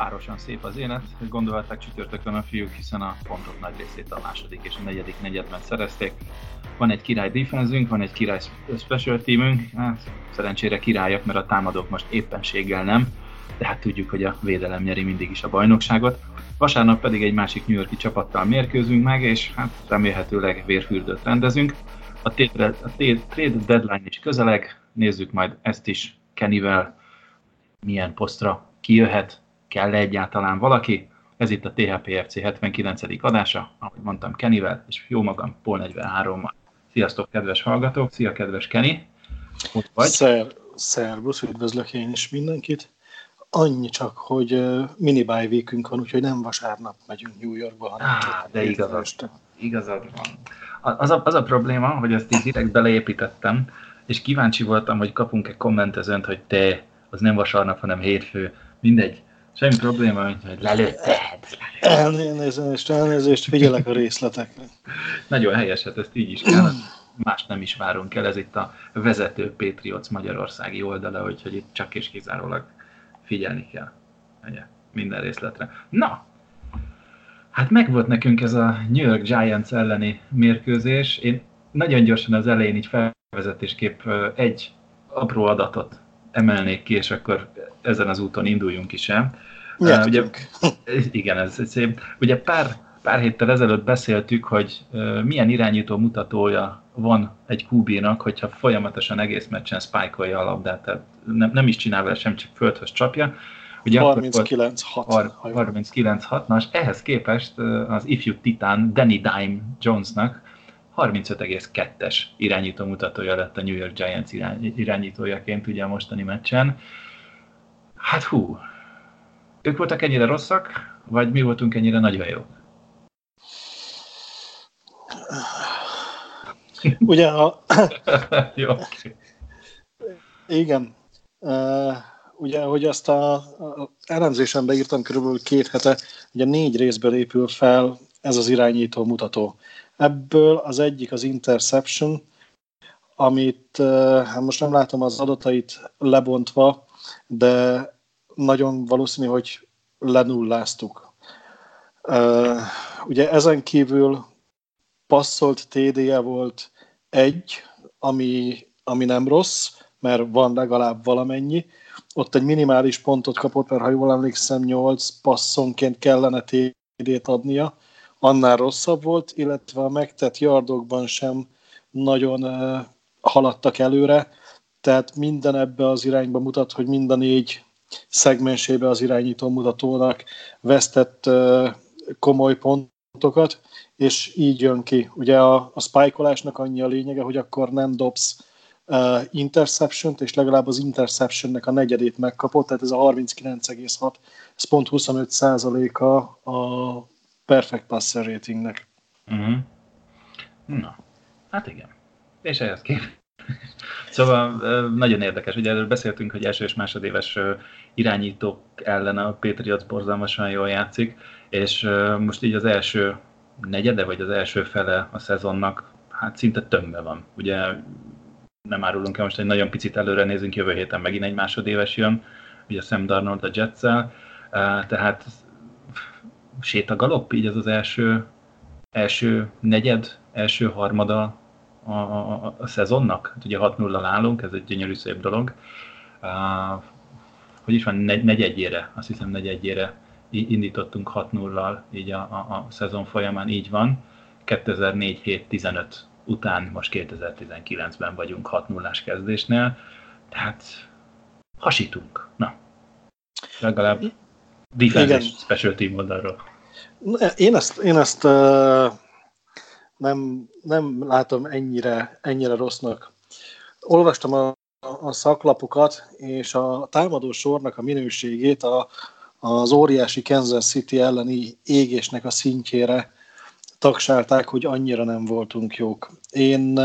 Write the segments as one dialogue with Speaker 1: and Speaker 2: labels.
Speaker 1: Párosan szép az élet. Gondolták csütörtökön a fiúk, hiszen a pontok nagy részét a második és a negyedik negyedben szerezték. Van egy király defenzünk, van egy király special teamünk, hát szerencsére királyok, mert a támadók most éppenséggel nem, de hát tudjuk, hogy a védelem nyeri mindig is a bajnokságot. Vasárnap pedig egy másik New Yorki csapattal mérkőzünk meg, és hát remélhetőleg vérfürdőt rendezünk. A trade deadline is közeleg, nézzük majd ezt is Kennyvel, milyen posztra kijöhet, kell egyáltalán valaki. Ez itt a THPFC 79. adása, ahogy mondtam Kenivel, és jó magam, Pol 43-mal. Sziasztok, kedves hallgatók! Szia, kedves Kenny!
Speaker 2: Ott vagy? Szer, szervusz, üdvözlök én is mindenkit. Annyi csak, hogy uh, minibáj vékünk van, úgyhogy nem vasárnap megyünk New Yorkba, hanem
Speaker 1: Á, de igazad, igazad van. Az a, az a probléma, hogy ezt így direkt beleépítettem, és kíváncsi voltam, hogy kapunk-e kommentezőnt, hogy te, az nem vasárnap, hanem hétfő. Mindegy, Semmi probléma, hogy lelőtted.
Speaker 2: Elnézést, elnézést, figyelek a részletekre.
Speaker 1: Nagyon helyes, hát ezt így is kell. Más nem is várunk el, ez itt a vezető Patriots Magyarországi oldala, úgyhogy itt csak és kizárólag figyelni kell. Ugye, minden részletre. Na, hát megvolt nekünk ez a New York Giants elleni mérkőzés. Én nagyon gyorsan az elején így felvezetésképp egy apró adatot emelnék ki, és akkor ezen az úton induljunk is el.
Speaker 2: Uh, ugye,
Speaker 1: igen, ez, ez szép. Ugye pár, pár héttel ezelőtt beszéltük, hogy uh, milyen irányító mutatója van egy QB-nak, hogyha folyamatosan egész meccsen spike a labdát, tehát nem, nem is csinál vele sem, csak földhöz csapja.
Speaker 2: Ugye 39-6.
Speaker 1: 39-6, na és ehhez képest az ifjú titán Danny Dime Jonesnak 35,2-es irányító mutatója lett a New York Giants irányítójaként ugye a mostani meccsen. Hát hú, ők voltak ennyire rosszak, vagy mi voltunk ennyire nagyon jók?
Speaker 2: Ugye a...
Speaker 1: Jó.
Speaker 2: Igen. Uh, ugye, hogy azt a, a elemzésembe írtam körülbelül két hete, ugye négy részből épül fel ez az irányító mutató. Ebből az egyik az interception, amit hát most nem látom az adatait lebontva, de nagyon valószínű, hogy lenulláztuk. Ugye ezen kívül passzolt TD-je volt egy, ami, ami nem rossz, mert van legalább valamennyi. Ott egy minimális pontot kapott, mert ha jól emlékszem, 8 passzonként kellene TD-t adnia annál rosszabb volt, illetve a megtett yardokban sem nagyon haladtak előre, tehát minden ebbe az irányba mutat, hogy mind a négy szegmensébe az irányító mutatónak vesztett komoly pontokat, és így jön ki. Ugye a, a spike annyi a lényege, hogy akkor nem dobsz interception-t, és legalább az interceptionnek a negyedét megkapott, tehát ez a 39,6, ez pont 25 százaléka a perfect passer ratingnek.
Speaker 1: Uh-huh. Na, hát igen. És ehhez kép. Szóval nagyon érdekes, ugye erről beszéltünk, hogy első és másodéves irányítók ellen a Patriots borzalmasan jól játszik, és most így az első negyede, vagy az első fele a szezonnak hát szinte tömve van. Ugye nem árulunk el most, egy nagyon picit előre nézünk, jövő héten megint egy másodéves jön, ugye Sam Darnold a Jetsel, tehát sétagalopp, így ez az első, első negyed, első harmada a, a, a szezonnak. Hát ugye 6-0-al állunk, ez egy gyönyörű szép dolog. Uh, hogy is van, negy, negyedjére, azt hiszem negyedjére indítottunk 6-0-al így a, a, a szezon folyamán, így van. 2004-7-15 után, most 2019-ben vagyunk 6 0 kezdésnél, tehát hasítunk. Na, legalább defense special team oldalról.
Speaker 2: Én ezt, én ezt uh, nem, nem látom ennyire, ennyire rossznak. Olvastam a a szaklapokat és a támadó sornak a minőségét a, az óriási Kansas City elleni égésnek a szintjére tagsálták, hogy annyira nem voltunk jók. Én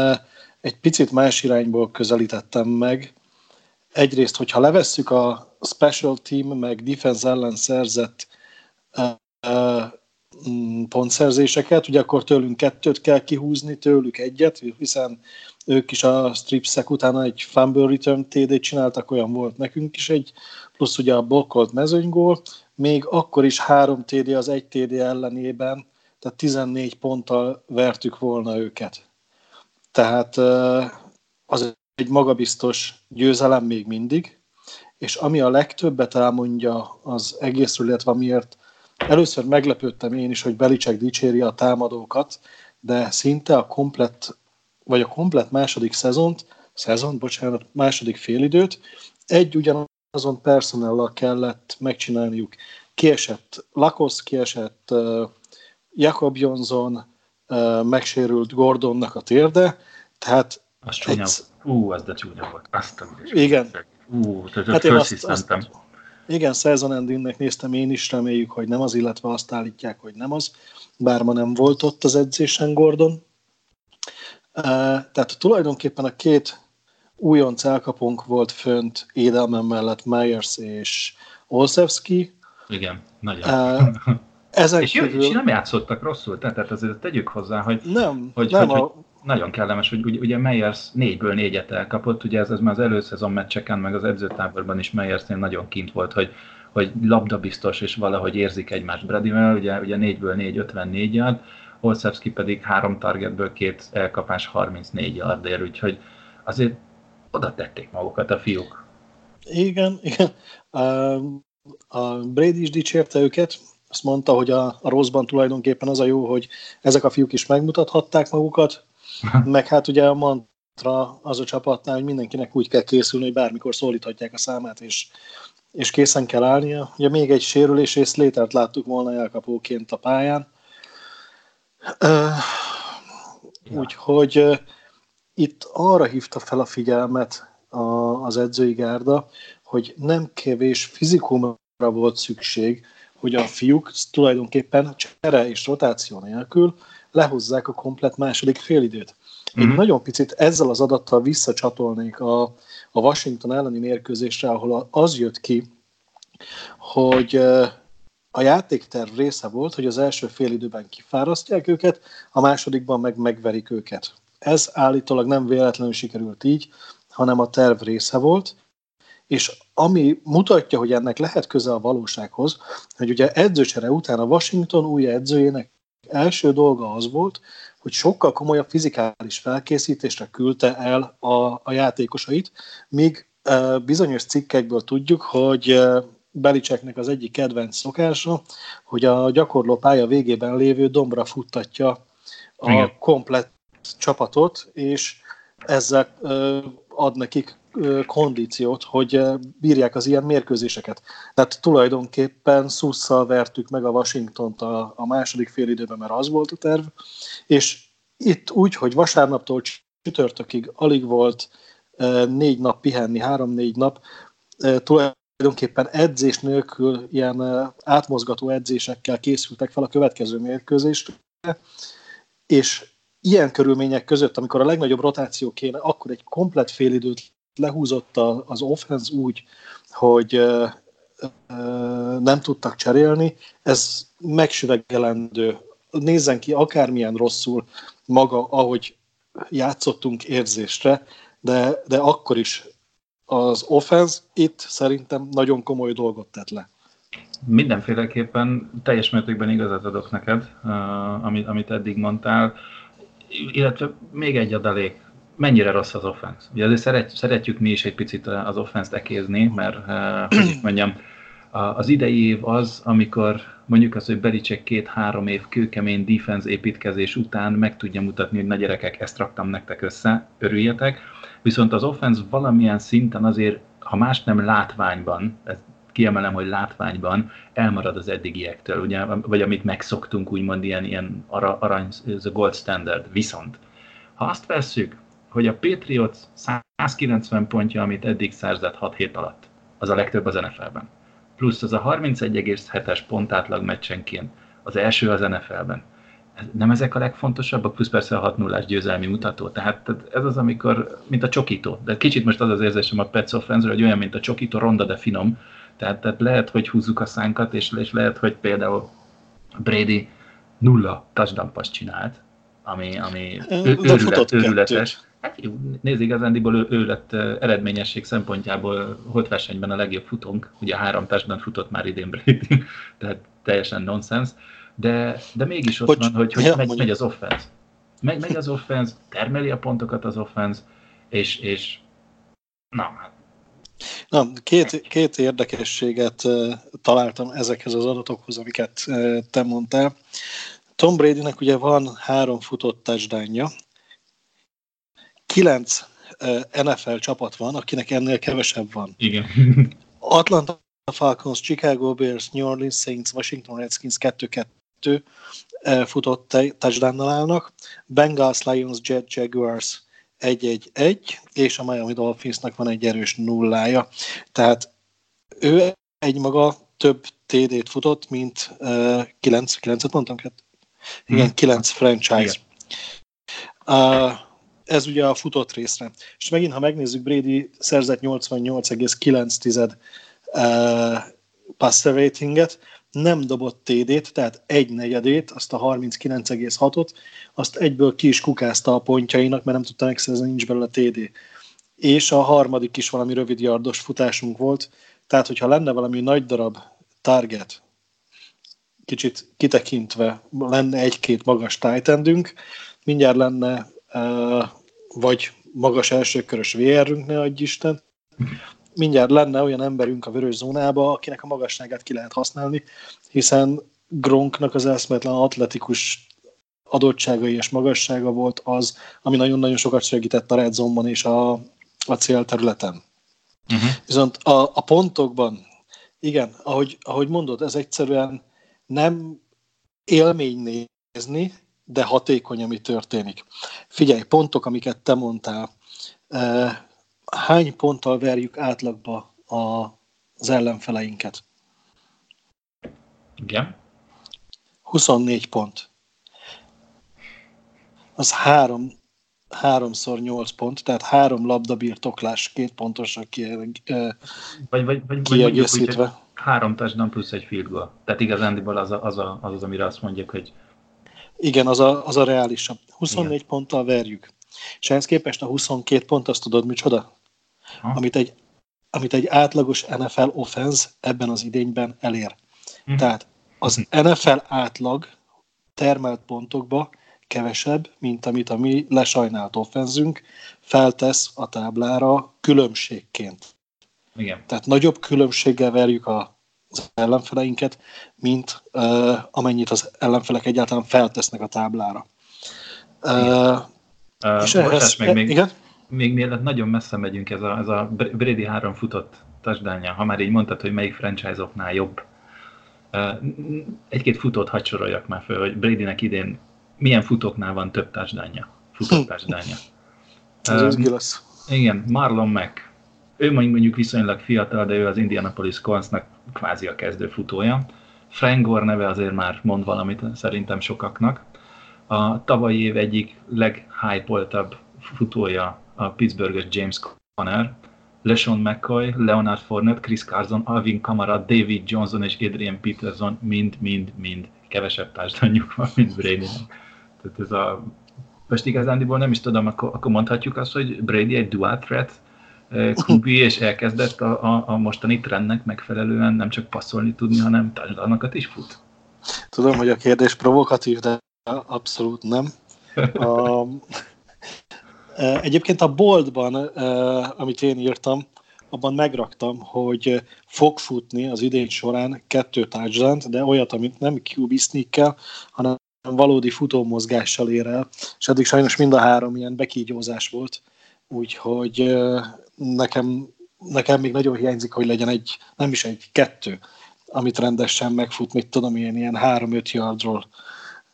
Speaker 2: egy picit más irányból közelítettem meg. Egyrészt, hogyha levesszük a special team meg defense ellen szerzett mm, pontszerzéseket, ugye akkor tőlünk kettőt kell kihúzni, tőlük egyet, hiszen ők is a stripsek utána egy fumble return TD-t csináltak, olyan volt nekünk is egy, plusz ugye a blokkolt mezőnygól, még akkor is három TD az egy TD ellenében, tehát 14 ponttal vertük volna őket. Tehát az egy magabiztos győzelem még mindig, és ami a legtöbbet elmondja az egészről, illetve miért először meglepődtem én is, hogy Belicek dicséri a támadókat, de szinte a komplett, vagy a komplett második szezont, szezon, bocsánat, második félidőt egy ugyanazon personellal kellett megcsinálniuk. Kiesett Lakosz, kiesett uh, Jakob Jonson, uh, megsérült Gordonnak a térde, tehát
Speaker 1: az csúnya egy... Ú, az de csúnya volt. Azt a
Speaker 2: Igen.
Speaker 1: Ú, tehát hát azt, azt,
Speaker 2: igen, season endingnek néztem én is, reméljük, hogy nem az, illetve azt állítják, hogy nem az, bár ma nem volt ott az edzésen Gordon. Tehát tulajdonképpen a két újonc elkapunk volt fönt Édelmen mellett Myers és Olszewski.
Speaker 1: Igen, nagyon.
Speaker 2: Ezen
Speaker 1: és, kívül... és nem játszottak rosszul, tehát azért tegyük hozzá, hogy,
Speaker 2: nem,
Speaker 1: hogy,
Speaker 2: nem
Speaker 1: hogy,
Speaker 2: a...
Speaker 1: hogy nagyon kellemes, hogy ugye, ugye Meyers négyből négyet elkapott, ugye ez, ez már az előszezon meccseken, meg az edzőtáborban is Meyersnél nagyon kint volt, hogy, hogy labdabiztos és valahogy érzik egymást Bradyvel, ugye, ugye négyből négy, 54 yard, Olszewski pedig három targetből két elkapás 34 yardért, úgyhogy azért oda tették magukat a fiúk.
Speaker 2: Igen, igen. A Brady is dicsérte őket, azt mondta, hogy a, a rosszban tulajdonképpen az a jó, hogy ezek a fiúk is megmutathatták magukat, meg hát ugye a mantra az a csapatnál, hogy mindenkinek úgy kell készülni, hogy bármikor szólíthatják a számát, és, és készen kell állnia. Ugye még egy sérülés, és Slétert láttuk volna elkapóként a pályán. Úgyhogy itt arra hívta fel a figyelmet az edzői gárda, hogy nem kevés fizikumra volt szükség, hogy a fiúk tulajdonképpen csere és rotáció nélkül lehozzák a komplet második félidőt. Én mm-hmm. nagyon picit ezzel az adattal visszacsatolnék a, a Washington elleni mérkőzésre, ahol az jött ki, hogy a játékterv része volt, hogy az első félidőben kifárasztják őket, a másodikban meg megverik őket. Ez állítólag nem véletlenül sikerült így, hanem a terv része volt, és ami mutatja, hogy ennek lehet köze a valósághoz, hogy ugye edzőcsere után a Washington új edzőjének első dolga az volt, hogy sokkal komolyabb fizikális felkészítésre küldte el a, a játékosait, míg e, bizonyos cikkekből tudjuk, hogy e, Belicseknek az egyik kedvenc szokása, hogy a gyakorló pálya végében lévő dombra futtatja a Igen. komplett csapatot, és ezzel e, ad nekik kondíciót, hogy bírják az ilyen mérkőzéseket. Tehát tulajdonképpen szusszal vertük meg a Washingtont a, a második fél időben, mert az volt a terv, és itt úgy, hogy vasárnaptól csütörtökig alig volt négy nap pihenni, három-négy nap, tulajdonképpen edzés nélkül ilyen átmozgató edzésekkel készültek fel a következő mérkőzésre, és ilyen körülmények között, amikor a legnagyobb rotáció kéne, akkor egy komplet félidőt lehúzott az offense úgy, hogy nem tudtak cserélni, ez megsüvegelendő. Nézzen ki akármilyen rosszul maga, ahogy játszottunk érzésre, de, de akkor is az offense itt szerintem nagyon komoly dolgot tett le.
Speaker 1: Mindenféleképpen teljes mértékben igazat adok neked, amit, amit eddig mondtál, illetve még egy adalék, mennyire rossz az offense. Ugye azért szeret, szeretjük mi is egy picit az offense-t ekézni, mert hogy is mondjam, az idei év az, amikor mondjuk az, hogy Belicek két-három év kőkemény defense építkezés után meg tudja mutatni, hogy na gyerekek, ezt raktam nektek össze, örüljetek. Viszont az offense valamilyen szinten azért, ha más nem látványban, ez kiemelem, hogy látványban elmarad az eddigiektől, ugye, vagy amit megszoktunk, úgymond ilyen, ilyen arany, ez a gold standard. Viszont, ha azt vesszük, hogy a Patriots 190 pontja, amit eddig szerzett 6 hét alatt, az a legtöbb az NFL-ben. Plusz az a 31,7-es pontátlag meccsenként, az első az NFL-ben. Nem ezek a legfontosabbak, plusz persze a 6 0 győzelmi mutató. Tehát ez az, amikor, mint a csokító. De kicsit most az az érzésem a Pets offense hogy olyan, mint a csokító, ronda, de finom. Tehát, tehát lehet, hogy húzzuk a szánkat, és, és lehet, hogy például Brady nulla touchdown csinált, ami, ami ő, őrület, őrületes. Hát jó, nézd, igazándiból ő, ő lett eredményesség szempontjából holt versenyben a legjobb futónk, ugye három testben futott már idén Brady, tehát teljesen nonsens, de, de mégis ott Bocs, van, hogy, hogy ja, megy, megy az offense. Megy, megy az offense, termeli a pontokat az offense, és, és na, hát
Speaker 2: Na, két, két érdekességet uh, találtam ezekhez az adatokhoz, amiket uh, te mondtál. Tom Bradynek ugye van három futott touchdownja, kilenc NFL csapat van, akinek ennél kevesebb van.
Speaker 1: Igen.
Speaker 2: Atlanta Falcons, Chicago Bears, New Orleans Saints, Washington Redskins 2-2 uh, futott touchdownnal állnak, Bengals, Lions, Jet, Jaguars 1-1-1, és a Miami Dolphinsnak van egy erős nullája. Tehát ő egy maga több TD-t futott, mint uh, 9, 9-et mondtam? Igen, 9 hmm. franchise. Uh, ez ugye a futott részre. És megint, ha megnézzük, Brady szerzett 88,9 uh, passer ratinget, nem dobott TD-t, tehát egy negyedét, azt a 39,6-ot, azt egyből ki is kukázta a pontjainak, mert nem tudta megszerezni, nincs belőle TD. És a harmadik is valami rövid yardos futásunk volt, tehát hogyha lenne valami nagy darab target, kicsit kitekintve lenne egy-két magas titan mindjárt lenne vagy magas elsőkörös VR-ünk, ne adj Isten, mindjárt lenne olyan emberünk a vörös zónába, akinek a magasságát ki lehet használni, hiszen Gronknak az eszmetlen atletikus adottságai és magassága volt az, ami nagyon-nagyon sokat segített a red és a, a célterületen. Uh-huh. Viszont a, a pontokban, igen, ahogy, ahogy mondod, ez egyszerűen nem élmény nézni, de hatékony, ami történik. Figyelj, pontok, amiket te mondtál. Hány ponttal verjük átlagba a, az ellenfeleinket?
Speaker 1: Igen.
Speaker 2: 24 pont. Az három, háromszor 8 pont, tehát három labdabirtoklás, két pontosra ki,
Speaker 1: vagy, vagy, vagy, kiegészítve. Vagy három touchdown plusz egy field goal. Tehát igazándiból az, a, az, a, az az, amire azt mondjuk, hogy
Speaker 2: igen, az a, az a reálisabb. 24 Igen. ponttal verjük. És ehhez képest a 22 pont, azt tudod micsoda? Amit egy, amit egy átlagos NFL offense ebben az idényben elér. Hm. Tehát az. NFL átlag termelt pontokba kevesebb, mint amit a mi lesajnált offenzünk feltesz a táblára különbségként.
Speaker 1: Igen.
Speaker 2: Tehát nagyobb különbséggel verjük a az ellenfeleinket, mint uh, amennyit az ellenfelek egyáltalán feltesznek a táblára.
Speaker 1: Uh, uh, és ehhez, meg még, igen? még mielőtt nagyon messze megyünk, ez a, ez a Brady három futott touchdownja, ha már így mondtad, hogy melyik franchise-oknál jobb. Uh, egy-két futót hadd soroljak már föl, hogy Bradynek idén milyen futóknál van több touchdownja, futott touchdownja.
Speaker 2: Ez uh, lesz.
Speaker 1: Igen, Marlon Mack, ő mondjuk viszonylag fiatal, de ő az Indianapolis Coltsnak kvázi a kezdő futója. Gore neve azért már mond valamit szerintem sokaknak. A tavalyi év egyik leghypoltabb futója a Pittsburghes James Conner, LeSean McCoy, Leonard Fournette, Chris Carson, Alvin Kamara, David Johnson és Adrian Peterson mind-mind-mind kevesebb társadalmuk van, mint brady Tehát ez a... Most igazándiból nem is tudom, akkor, akkor mondhatjuk azt, hogy Brady egy dual threat QB, és elkezdett a, a, a mostani trendnek megfelelően nem csak passzolni tudni, hanem touchdownokat is fut.
Speaker 2: Tudom, hogy a kérdés provokatív, de abszolút nem. A, egyébként a boltban, amit én írtam, abban megraktam, hogy fog futni az idény során kettő touchdown de olyat, amit nem QB sneak hanem valódi futómozgással ér el, és eddig sajnos mind a három ilyen bekígyózás volt, úgyhogy nekem, nekem még nagyon hiányzik, hogy legyen egy, nem is egy, kettő, amit rendesen megfut, mit tudom, ilyen, ilyen három-öt yardról,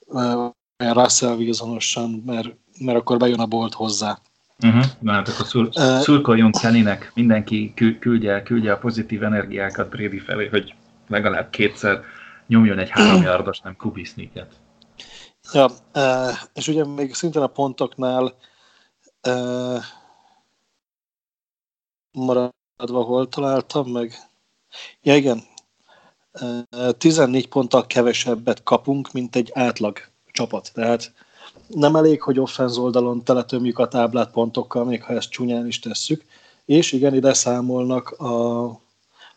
Speaker 2: olyan Russell Wilsonosan, mert, mert akkor bejön a bolt hozzá.
Speaker 1: Uh-huh. Na hát akkor szur, szurkoljunk Kennynek, mindenki küldje, küldje a pozitív energiákat Brady felé, hogy legalább kétszer nyomjon egy három yardos, nem kubiszniket.
Speaker 2: Ja, és ugye még szintén a pontoknál maradva hol találtam meg? Ja igen, 14 ponttal kevesebbet kapunk, mint egy átlag csapat. Tehát nem elég, hogy offenz oldalon teletömjük a táblát pontokkal, még ha ezt csúnyán is tesszük. És igen, ide számolnak a,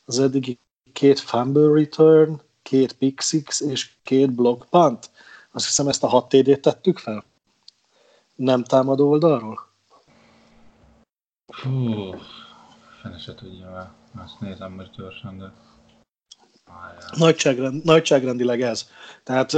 Speaker 2: az eddigi két fumble return, két pick six és két block punt. Azt hiszem ezt a 6 TD-t tettük fel. Nem támadó oldalról?
Speaker 1: Fene se tudja, azt nézem most gyorsan, de...
Speaker 2: Nagyságrend, nagyságrendileg ez. Tehát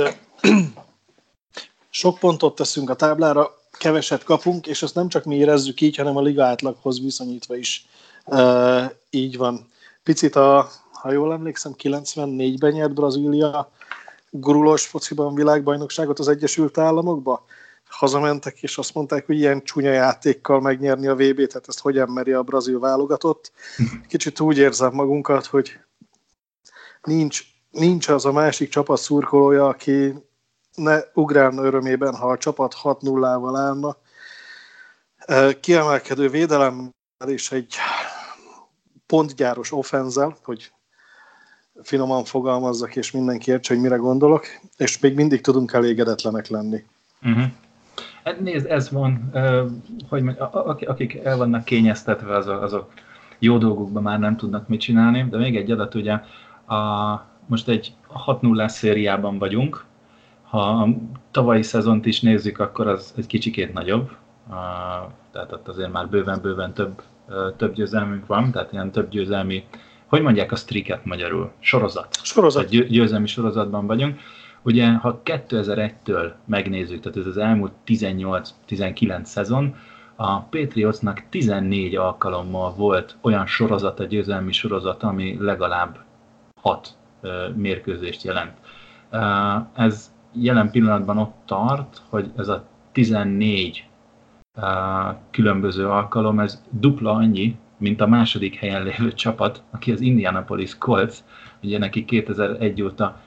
Speaker 2: sok pontot teszünk a táblára, keveset kapunk, és ezt nem csak mi érezzük így, hanem a liga átlaghoz viszonyítva is uh, így van. Picit a, ha jól emlékszem, 94-ben nyert Brazília gurulós fociban világbajnokságot az Egyesült Államokba. Hazamentek, és azt mondták, hogy ilyen csúnya játékkal megnyerni a VB-t, tehát ezt hogyan meri a brazil válogatott. Kicsit úgy érzem magunkat, hogy nincs, nincs az a másik csapat szurkolója, aki ne ugrálna örömében, ha a csapat 6-0-val állna. Kiemelkedő védelem és egy pontgyáros offenzel, hogy finoman fogalmazzak, és mindenki értse, hogy mire gondolok, és még mindig tudunk elégedetlenek lenni.
Speaker 1: Uh-huh. Hát nézd, ez van, hogy akik el vannak kényeztetve, azok, jó dolgokban már nem tudnak mit csinálni, de még egy adat, ugye a, most egy 6 0 szériában vagyunk, ha a tavalyi szezont is nézzük, akkor az egy kicsikét nagyobb, tehát ott azért már bőven-bőven több, több győzelmünk van, tehát ilyen több győzelmi hogy mondják a striket magyarul? Sorozat.
Speaker 2: Sorozat.
Speaker 1: Tehát győzelmi sorozatban vagyunk. Ugye, ha 2001-től megnézzük, tehát ez az elmúlt 18-19 szezon, a Patriotsnak 14 alkalommal volt olyan sorozata, győzelmi sorozat, ami legalább 6 mérkőzést jelent. Ez jelen pillanatban ott tart, hogy ez a 14 különböző alkalom, ez dupla annyi, mint a második helyen lévő csapat, aki az Indianapolis Colts, ugye neki 2001 óta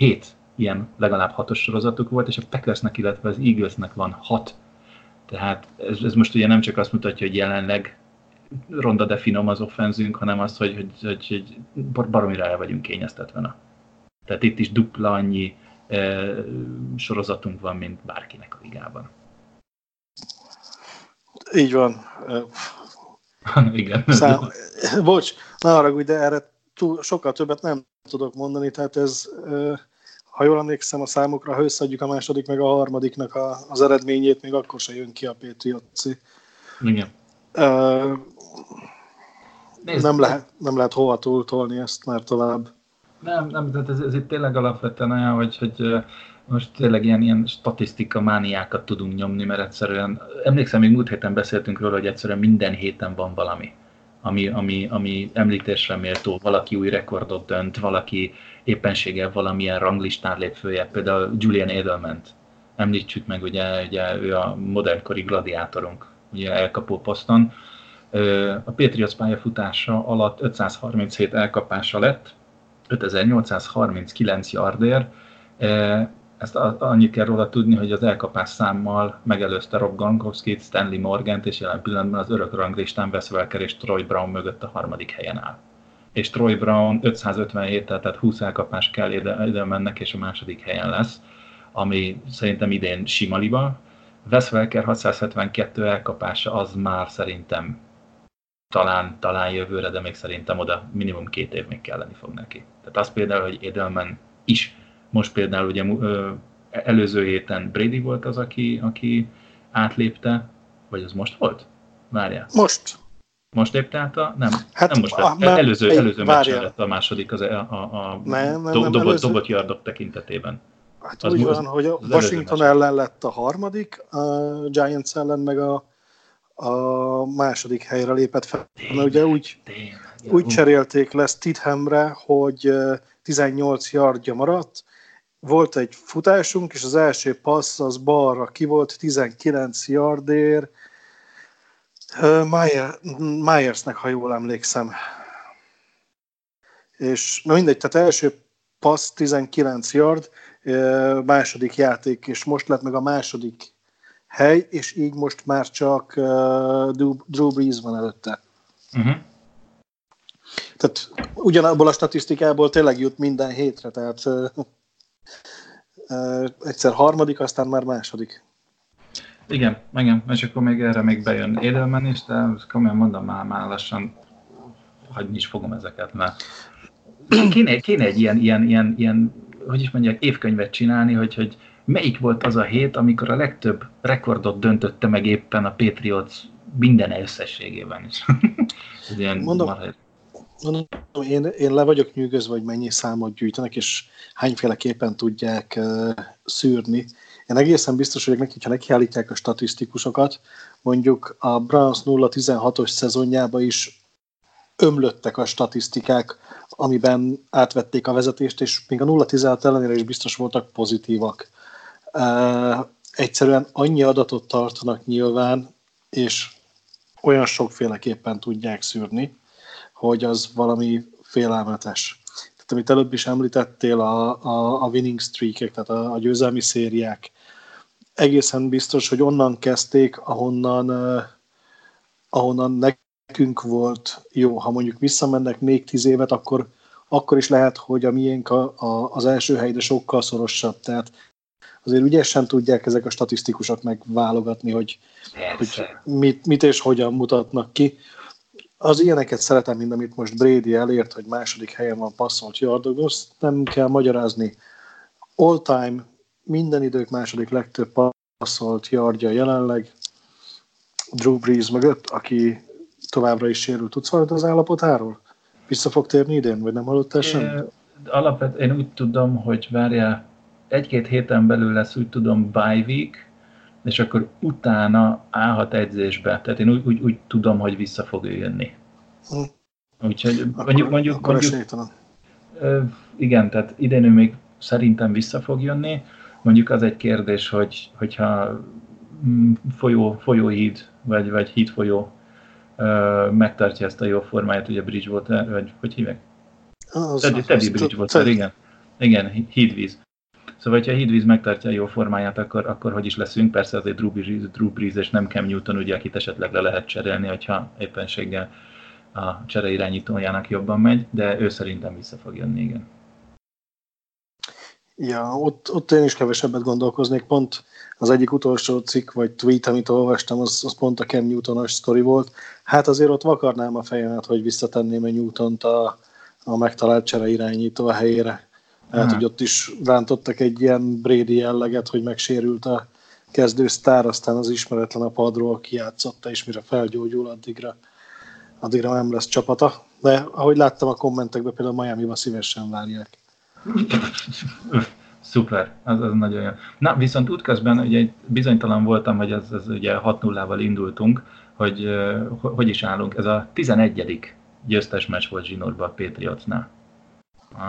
Speaker 1: 7 ilyen legalább hatos sorozatuk volt, és a Packersnek, illetve az Eaglesnek van 6. Tehát ez, ez most ugye nem csak azt mutatja, hogy jelenleg ronda de finom az offenzünk, hanem azt, hogy, hogy, hogy, hogy baromira el vagyunk kényeztetve. Na. Tehát itt is dupla annyi uh, sorozatunk van, mint bárkinek a ligában.
Speaker 2: Így van.
Speaker 1: Igen.
Speaker 2: Szám... Bocs, ne haragudj, de erre túl, sokkal többet nem tudok mondani, tehát ez, ha jól emlékszem a számokra, ha összeadjuk a második meg a harmadiknak a, az eredményét, még akkor se jön ki a Patriotci.
Speaker 1: Igen.
Speaker 2: Uh, nem, lehet, nem lehet hova túltolni ezt már tovább.
Speaker 1: Nem, nem, tehát ez, ez itt tényleg alapvetően olyan, hogy, hogy most tényleg ilyen, ilyen statisztika mániákat tudunk nyomni, mert egyszerűen, emlékszem, még múlt héten beszéltünk róla, hogy egyszerűen minden héten van valami, ami, ami, ami említésre méltó, valaki új rekordot dönt, valaki éppenséggel valamilyen ranglistán lép följebb, például Julian Edelman említsük meg, ugye, ugye ő a modernkori gladiátorunk, ugye elkapó poszton. A Patriots pályafutása alatt 537 elkapása lett, 5839 yardért, ezt annyit kell róla tudni, hogy az elkapás számmal megelőzte Rob Gronkowski-t, Stanley Morgant, és jelen pillanatban az örök ranglistán Wes Welker és Troy Brown mögött a harmadik helyen áll. És Troy Brown 557 tehát 20 elkapás kell ide mennek, és a második helyen lesz, ami szerintem idén sima liba. Wes Welker 672 elkapása az már szerintem talán, talán jövőre, de még szerintem oda minimum két év még kelleni fog neki. Tehát az például, hogy Edelman is most például ugye előző héten Brady volt az, aki, aki átlépte, vagy az most volt? Várjál.
Speaker 2: Most.
Speaker 1: Most lépte át a... Nem, hát, nem most lett. A, előző, előző meccsen lett a második az, a, a, a nem, nem, nem, dobott, előző... dobott yardok tekintetében.
Speaker 2: Hát az úgy van, hogy a Washington ellen lett a harmadik, a Giants ellen meg a, a második helyre lépett fel. Tényleg, Mert ugye úgy, tényleg, úgy cserélték le Stidhamre, hogy 18 yardja maradt, volt egy futásunk, és az első passz az balra ki volt 19 yardér, Meyer, Myersnek, ha jól emlékszem. És na mindegy, tehát első passz 19 yard, második játék, és most lett meg a második hely, és így most már csak Drew Brees van előtte. Uh-huh. Tehát ugyanabból a statisztikából tényleg jut minden hétre, tehát egyszer harmadik, aztán már második.
Speaker 1: Igen, igen, és akkor még erre még bejön Edelman is, de komolyan mondom, már, már lassan hagyni is fogom ezeket, mert kéne, kéne egy ilyen, ilyen, ilyen, ilyen, hogy is mondják, évkönyvet csinálni, hogy, hogy melyik volt az a hét, amikor a legtöbb rekordot döntötte meg éppen a Patriots minden összességében is.
Speaker 2: ilyen mondom, mondom, én, én le vagyok nyűgözve, hogy mennyi számot gyűjtenek, és hányféleképpen tudják uh, szűrni. Én egészen biztos vagyok neki, hogyha nekiállítják a statisztikusokat, mondjuk a Browns 0-16-os szezonjába is ömlöttek a statisztikák, amiben átvették a vezetést, és még a 0-16 ellenére is biztos voltak pozitívak. Uh, egyszerűen annyi adatot tartanak nyilván, és olyan sokféleképpen tudják szűrni, hogy az valami félelmetes. Tehát amit előbb is említettél, a, a, a winning streakek, tehát a, a győzelmi szériák, egészen biztos, hogy onnan kezdték, ahonnan, ahonnan nekünk volt jó. Ha mondjuk visszamennek még tíz évet, akkor, akkor is lehet, hogy a miénk a, a, az első hely, de sokkal szorosabb. Tehát azért ügyesen tudják ezek a statisztikusok megválogatni, hogy, hogy mit, mit és hogyan mutatnak ki. Az ilyeneket szeretem, mint amit most Brady elért, hogy második helyen van passzolt azt nem kell magyarázni. All time, minden idők második legtöbb passzolt yardja jelenleg. Drew Brees mögött, aki továbbra is sérült. Tudsz valamit az állapotáról? Vissza fog térni idén, vagy nem hallottál sem?
Speaker 1: Alapvetően én úgy tudom, hogy várjál, egy-két héten belül lesz, úgy tudom, bye week, és akkor utána állhat edzésbe. Tehát én úgy, úgy, úgy tudom, hogy vissza fog ő jönni. Hm. Úgyhogy akkor, mondjuk, mondjuk, akkor mondjuk igen, tehát idén ő még szerintem vissza fog jönni. Mondjuk az egy kérdés, hogy, hogyha mm, folyó, folyóhíd, vagy, vagy hídfolyó megtartja ezt a jó formáját, ugye Bridgewater, vagy hogy hívják? Az, Teddy, Teddy Bridgewater, igen. Igen, hídvíz. Szóval, ha a hídvíz megtartja a jó formáját, akkor, akkor hogy is leszünk? Persze azért Drew Brees, Drew Brees és nem Cam Newton, ugye, akit esetleg le lehet cserélni, hogyha éppenséggel a csere irányítójának jobban megy, de ő szerintem vissza fog jönni, igen.
Speaker 2: Ja, ott, ott én is kevesebbet gondolkoznék. Pont az egyik utolsó cikk vagy tweet, amit olvastam, az, az pont a Cam Newtonos sztori volt. Hát azért ott vakarnám a fejemet, hogy visszatenném a Newtont a, a megtalált csere irányító a helyére. Hát, hogy ott is rántottak egy ilyen Brady jelleget, hogy megsérült a kezdő sztár, aztán az ismeretlen a padról kijátszotta, és mire felgyógyul, addigra, addigra nem lesz csapata. De ahogy láttam a kommentekben, például Miami-ba szívesen várják.
Speaker 1: Szuper, az, az nagyon jó. Na, viszont útközben ugye bizonytalan voltam, hogy ez, ez ugye 6-0-val indultunk, hogy hogy is állunk. Ez a 11. győztes meccs volt Zsinórban a Patriotsnál.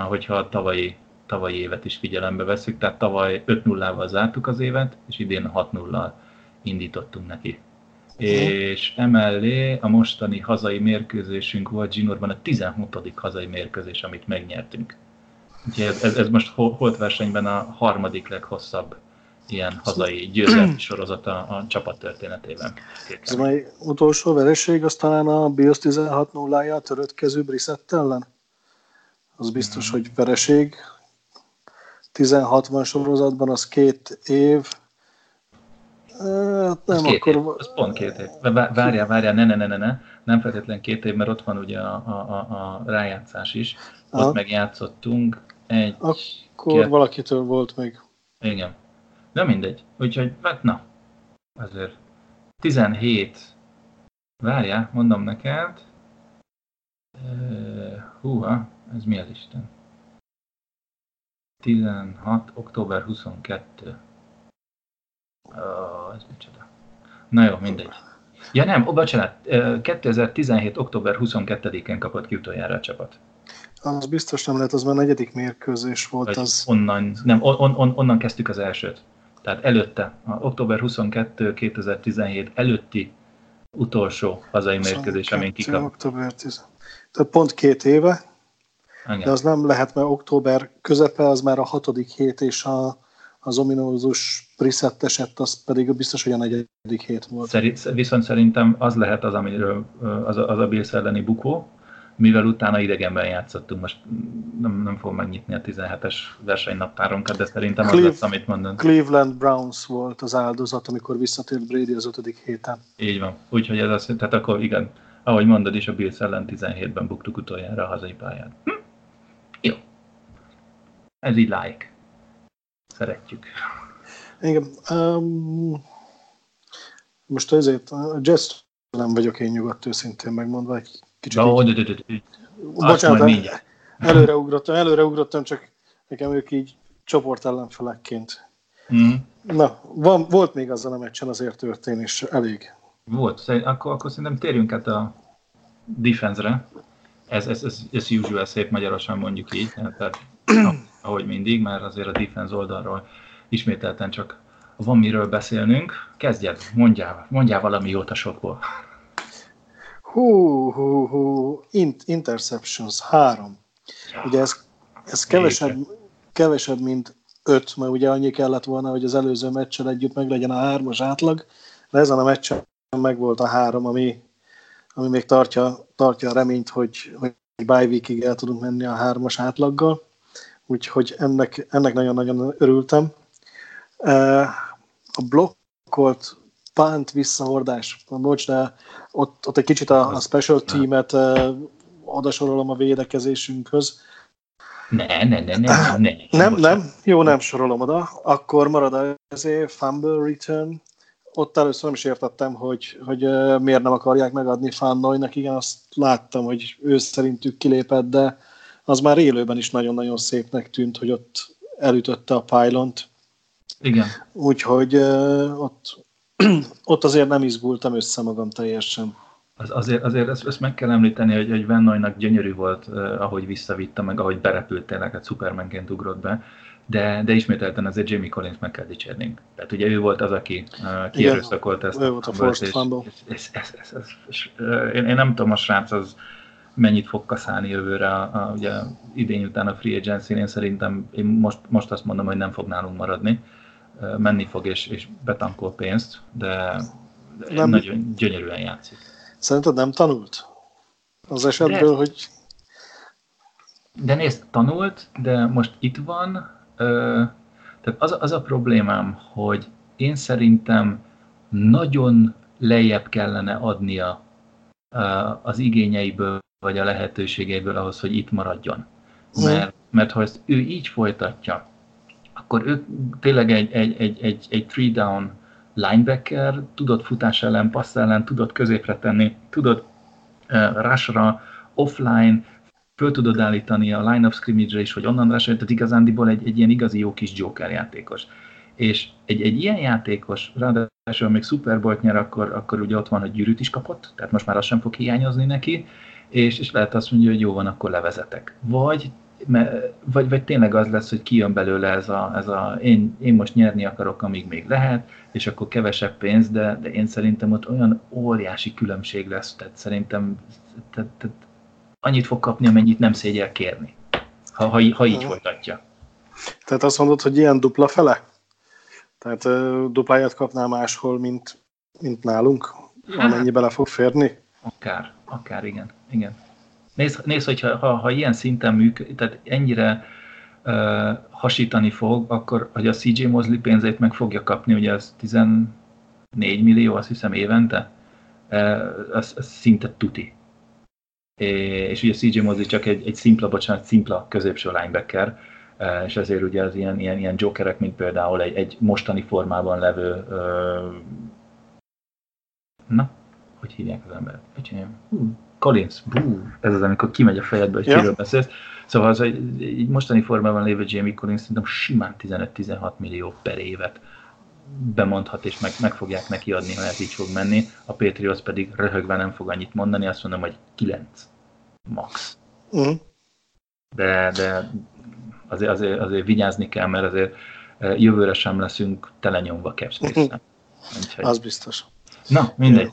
Speaker 1: Hogyha a tavalyi tavalyi évet is figyelembe veszük, tehát tavaly 5-0-val zártuk az évet, és idén 6-0-al indítottunk neki. Uh-huh. És emellé a mostani hazai mérkőzésünk volt Zsinórban a 16. hazai mérkőzés, amit megnyertünk. Úgyhogy ez, ez, ez most holt versenyben a harmadik leghosszabb ilyen hazai győzelmi sorozata a csapat történetében.
Speaker 2: Ez majd utolsó vereség, az talán a Bills 16 0 ja törött kezű Brissett ellen? Az biztos, hmm. hogy vereség, 10-60 sorozatban az két év.
Speaker 1: Hát nem, az két akkor... Év. Az pont két év. Várjál, várjál, ne, ne, ne, ne, ne. Nem feltétlenül két év, mert ott van ugye a, a, a, a rájátszás is. Ott Aha. megjátszottunk egy...
Speaker 2: Akkor két... valakitől volt még.
Speaker 1: Igen. De mindegy. Úgyhogy, hát na, azért 17, várjál, mondom neked, húha, ez mi az Isten? 16. október 22. Oh, ez micsoda. Na jó, mindegy. Ja nem, oh, bocsánat, 2017. október 22-én kapott ki utoljára a csapat.
Speaker 2: Az biztos nem lehet, az már negyedik mérkőzés volt. Vagy az...
Speaker 1: Onnan, nem, on, on, onnan kezdtük az elsőt. Tehát előtte, a október 22 2017 előtti utolsó hazai mérkőzés, amin kikap.
Speaker 2: Október 10. Tehát pont két éve, Igen. de az nem lehet, mert október közepe az már a hatodik hét, és a, az ominózus preset eset, az pedig biztos, hogy a negyedik hét volt.
Speaker 1: Szerint, viszont szerintem az lehet az, amiről az a, az a Bills elleni bukó, mivel utána idegenben játszottunk, most nem, nem fogom megnyitni a 17-es versenynaptárunkat, de szerintem Cleve, az lesz, amit mondod.
Speaker 2: Cleveland Browns volt az áldozat, amikor visszatért Brady az ötödik héten.
Speaker 1: Így van. Úgyhogy ez azt, tehát akkor igen, ahogy mondod is, a Bills ellen 17-ben buktuk utoljára a hazai pályán. Hm? Jó. Ez így like. Szeretjük.
Speaker 2: Igen. Um, most ezért a jazz nem vagyok én nyugodt őszintén megmondva, egy
Speaker 1: kicsit no, így... de, de, de.
Speaker 2: Bocsánat, előreugrottam, előreugrottam, csak nekem ők így csoport ellenfelekként. Mm. Na, van, volt még azon a meccsen azért történés, elég.
Speaker 1: Volt, akkor, akkor szerintem térjünk át a defense-re. Ez, ez, ez, ez usual szép magyarosan mondjuk így, tehát ahogy mindig, mert azért a defense oldalról ismételten csak van miről beszélnünk. Kezdjed, mondjál, mondjál valami jót a sokból.
Speaker 2: Hú, hú, hú, Int, interceptions, három. Ugye ez, ez kevesebb, kevesebb, mint öt, mert ugye annyi kellett volna, hogy az előző meccsel együtt meg legyen a hármas átlag, de ezen a meccsen meg volt a három, ami, ami még tartja, tartja a reményt, hogy, hogy bye weekig el tudunk menni a hármas átlaggal, úgyhogy ennek, ennek nagyon-nagyon örültem. A blokkolt pánt visszahordás, bocs, de ott, ott egy kicsit a, a special teamet odasorolom a védekezésünkhöz.
Speaker 1: Ne, ne, ne, ne, ne.
Speaker 2: Nem, nem, jó, nem sorolom oda. Akkor marad ezért fumble return. Ott először nem is értettem, hogy, hogy miért nem akarják megadni Fannoynak. Igen, azt láttam, hogy ő szerintük kilépett, de az már élőben is nagyon-nagyon szépnek tűnt, hogy ott elütötte a pylont.
Speaker 1: Igen.
Speaker 2: Úgyhogy ott ott azért nem izgultam össze magam teljesen.
Speaker 1: Az, azért, azért ezt, ezt meg kell említeni, hogy, hogy Vennoynak gyönyörű volt, uh, ahogy visszavitta, meg ahogy berepült tényleg, hát Supermanként ugrott be, de, de ismételten azért Jamie Collins meg kell dicsérnünk. Tehát ugye ő volt az, aki uh, kierőszakolt ezt.
Speaker 2: Ő volt a first és,
Speaker 1: és, és, és, és, és, én, én nem tudom, a srác az mennyit fog kaszálni jövőre, a, a, ugye idén után a free agency én szerintem én most, most azt mondom, hogy nem fog nálunk maradni. Uh, menni fog és, és betankol pénzt, de, nem. nagyon gyönyörűen játszik.
Speaker 2: Szerinted nem tanult? Az esetből, de, hogy...
Speaker 1: De nézd, tanult, de most itt van, ö, tehát az, az a problémám, hogy én szerintem nagyon lejjebb kellene adnia az igényeiből, vagy a lehetőségeiből ahhoz, hogy itt maradjon. Mert, mert ha ezt ő így folytatja, akkor ő tényleg egy, egy, egy, egy, egy three down linebacker, tudod futás ellen, passz ellen, tudod középre tenni, tudod uh, rushra, offline, föl tudod állítani a line of scrimmage-re is, hogy onnan rush tehát igazándiból egy, egy ilyen igazi jó kis Joker játékos. És egy, egy ilyen játékos, ráadásul még Super Bowl nyer, akkor, akkor ugye ott van, hogy gyűrűt is kapott, tehát most már az sem fog hiányozni neki, és, és lehet azt mondja, hogy jó van, akkor levezetek. Vagy vagy, vagy tényleg az lesz, hogy kijön belőle ez a, ez a én, én most nyerni akarok, amíg még lehet, és akkor kevesebb pénz, de, de én szerintem ott olyan óriási különbség lesz, tehát szerintem tehát, tehát annyit fog kapni, amennyit nem szégyel kérni, ha, ha, ha így folytatja.
Speaker 2: Tehát azt mondod, hogy ilyen dupla fele? Tehát uh, dupláját kapná máshol, mint, mint nálunk? Hát, amennyi bele fog férni?
Speaker 1: Akár, akár, igen. igen. Nézd, nézd hogyha ha, ha ilyen szinten működik, tehát ennyire uh, hasítani fog, akkor hogy a CJ Mosley pénzét meg fogja kapni, ugye az 14 millió, azt hiszem évente, uh, az, az szinte tuti. És ugye CJ Mosley csak egy, egy szimpla, bocsánat, szimpla középső linebacker, és ezért ugye az ilyen, ilyen, ilyen jokerek, mint például egy, egy mostani formában levő uh, na, hogy hívják az embert? Öcsém, hú, Collins, bú, ez az, amikor kimegy a fejedbe, hogy ja. kiről beszélsz. Szóval az egy mostani formában lévő Jamie Collins szerintem simán 15-16 millió per évet bemondhat, és meg, meg fogják neki adni, ha ez így fog menni. A Patriots pedig röhögve nem fog annyit mondani, azt mondom, hogy 9 max.
Speaker 2: Uh-huh.
Speaker 1: de, de azért, azért, azért vigyázni kell, mert azért jövőre sem leszünk telenyomva capspace
Speaker 2: Az biztos.
Speaker 1: Na, mindegy.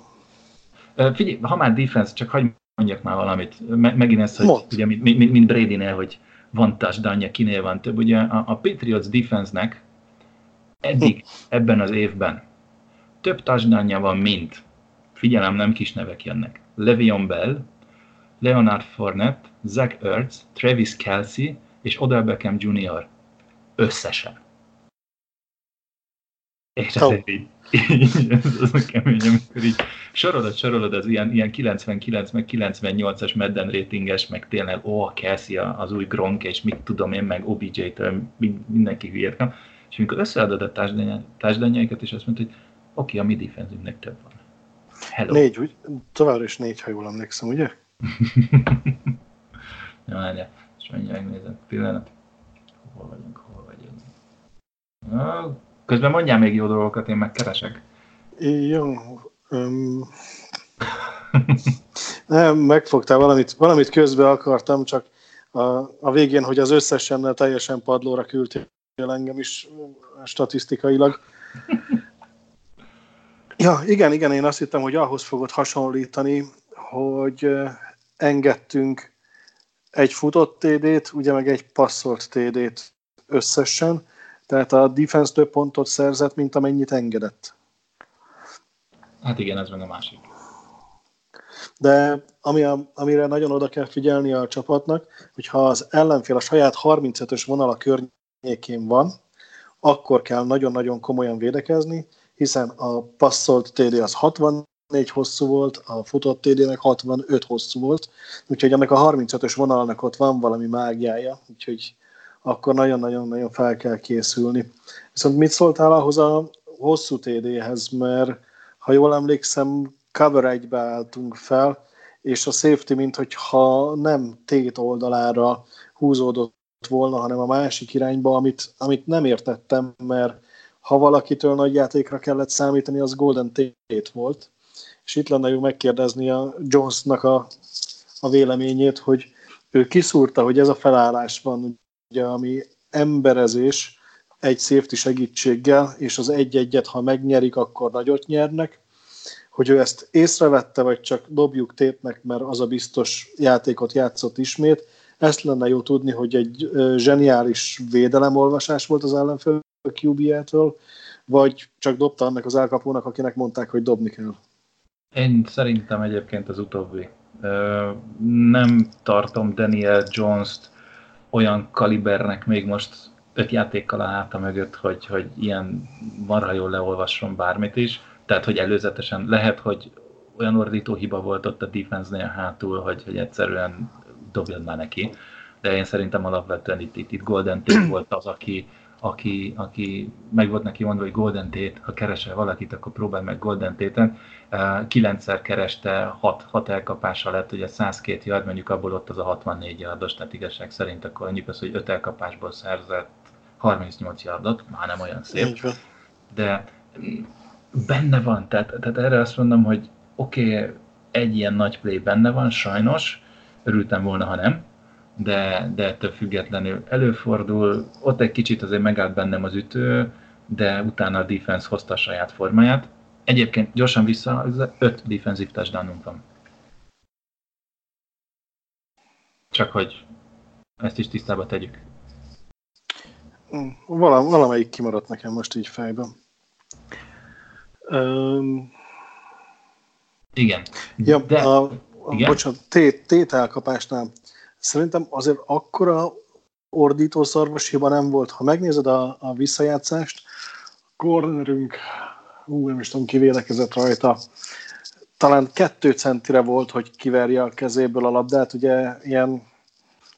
Speaker 1: Figyelj, ha már defense, csak hagyj mondjak már valamit. Me- megint ez, hogy Mond. ugye, mint, mint, mint Brady-nél, hogy van touchdownja, kinél van több. Ugye a, a Patriots defense-nek eddig ebben az évben több touchdownja van, mint, figyelem, nem kis nevek jönnek, Le'Veon Bell, Leonard Fournette, Zach Ertz, Travis Kelsey és Odell Beckham Jr. összesen. És azért így, így ez az a kemény, amikor így sorolod, sorolod az ilyen, ilyen 99, meg 98-as Madden ratinges, meg tényleg, ó, a Kelsey az új Gronk, és mit tudom én, meg OBJ-től mindenki hülyét és amikor összeadod a társadalmaikat, és azt mondod, hogy oké, okay, a mi defenzünknek több van.
Speaker 2: Hello. Négy, úgy? Továbbra is négy, ha jól emlékszem, ugye?
Speaker 1: ja, várjál, és mindjárt megnézem. Pillanat. Hol vagyunk, hol vagyunk. Na, közben mondjál még jó dolgokat, én megkeresek.
Speaker 2: Jó. Um, nem, megfogtál valamit, valamit közbe akartam, csak a, a végén, hogy az összesen teljesen padlóra küldtél engem is statisztikailag. Ja, igen, igen, én azt hittem, hogy ahhoz fogod hasonlítani, hogy engedtünk egy futott TD-t, ugye meg egy passzolt TD-t összesen, tehát a defense több pontot szerzett, mint amennyit engedett.
Speaker 1: Hát igen, ez meg a másik.
Speaker 2: De ami a, amire nagyon oda kell figyelni a csapatnak, hogyha az ellenfél a saját 35-ös vonala környékén van, akkor kell nagyon-nagyon komolyan védekezni, hiszen a passzolt TD az 64 hosszú volt, a futott TD-nek 65 hosszú volt, úgyhogy ennek a 35-ös vonalnak ott van valami mágiája, úgyhogy akkor nagyon-nagyon-nagyon fel kell készülni. Viszont mit szóltál ahhoz a hosszú TD-hez, mert ha jól emlékszem, cover 1 álltunk fel, és a safety, mint hogyha nem tét oldalára húzódott volna, hanem a másik irányba, amit, amit nem értettem, mert ha valakitől nagy játékra kellett számítani, az Golden Tate volt. És itt lenne jó megkérdezni a Jonesnak a, a véleményét, hogy ő kiszúrta, hogy ez a felállás van, ugye, ami emberezés egy safety segítséggel, és az egy-egyet, ha megnyerik, akkor nagyot nyernek, hogy ő ezt észrevette, vagy csak dobjuk tépnek, mert az a biztos játékot játszott ismét. Ezt lenne jó tudni, hogy egy zseniális védelemolvasás volt az ellenfél QB-től, vagy csak dobta annak az elkapónak, akinek mondták, hogy dobni kell?
Speaker 1: Én szerintem egyébként az utóbbi. Nem tartom Daniel Jones-t olyan kalibernek még most öt játékkal a háta mögött, hogy, hogy ilyen marha jól leolvasson bármit is. Tehát, hogy előzetesen lehet, hogy olyan ordító hiba volt ott a defense-nél hátul, hogy, hogy egyszerűen dobjon már neki. De én szerintem alapvetően itt, itt, itt Golden Tate volt az, aki, aki, aki meg volt neki mondva, hogy Golden Tate, ha keresel valakit, akkor próbálj meg Golden Tate-en. Kilencszer kereste, hat, hat elkapása lett, ugye 102 yard, mondjuk abból ott az a 64 yardos, tehát igazság szerint akkor annyit az, hogy 5 elkapásból szerzett 38 yardot, már nem olyan szép. De benne van, tehát, tehát erre azt mondom, hogy oké, okay, egy ilyen nagy play benne van, sajnos, örültem volna, ha nem, de, de ettől függetlenül előfordul, ott egy kicsit azért megállt bennem az ütő, de utána a defense hozta a saját formáját. Egyébként gyorsan vissza, öt defensív touchdownunk van. Csak hogy ezt is tisztába tegyük.
Speaker 2: Valam, valamelyik kimaradt nekem most így fejben. Um,
Speaker 1: igen.
Speaker 2: Ja, de, a, a, igen? bocsánat, tét, tételkapásnál Szerintem azért akkora ordító szarvas hiba nem volt. Ha megnézed a, a visszajátszást, cornerünk, ú, nem is tudom, kivédekezett rajta, talán kettő centire volt, hogy kiverje a kezéből a labdát, ugye ilyen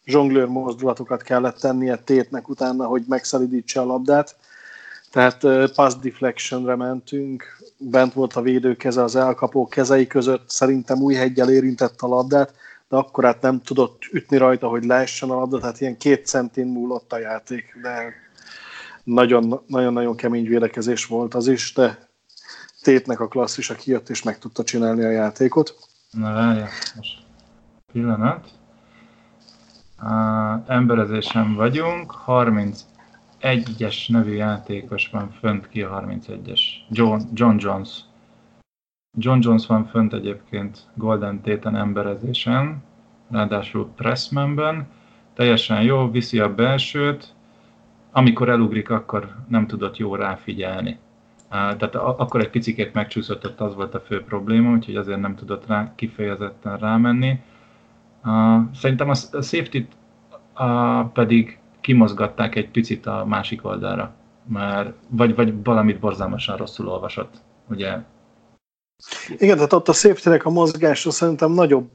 Speaker 2: zsonglőr mozdulatokat kellett tennie tétnek utána, hogy megszelidítse a labdát. Tehát pass deflectionre mentünk, bent volt a védő keze az elkapó kezei között, szerintem új hegyel érintett a labdát, de akkor hát nem tudott ütni rajta, hogy leessen a labda, tehát ilyen két centin múlott a játék, de nagyon-nagyon kemény védekezés volt az is, de Tétnek a klasszisa kijött, és meg tudta csinálni a játékot.
Speaker 1: Na várja, most pillanat. Uh, emberezésen vagyunk, 31-es nevű játékos van fönt ki a 31-es. John, John Jones. John Jones van fönt egyébként Golden Téten emberezésen, ráadásul Pressmanben. Teljesen jó, viszi a belsőt, amikor elugrik, akkor nem tudott jó ráfigyelni. Tehát akkor egy picit megcsúszott, ott az volt a fő probléma, úgyhogy azért nem tudott rá kifejezetten rámenni. Szerintem a safety pedig kimozgatták egy picit a másik oldalra, mert vagy, vagy valamit borzalmasan rosszul olvasott, ugye?
Speaker 2: Igen, tehát ott a safety a mozgása szerintem nagyobb,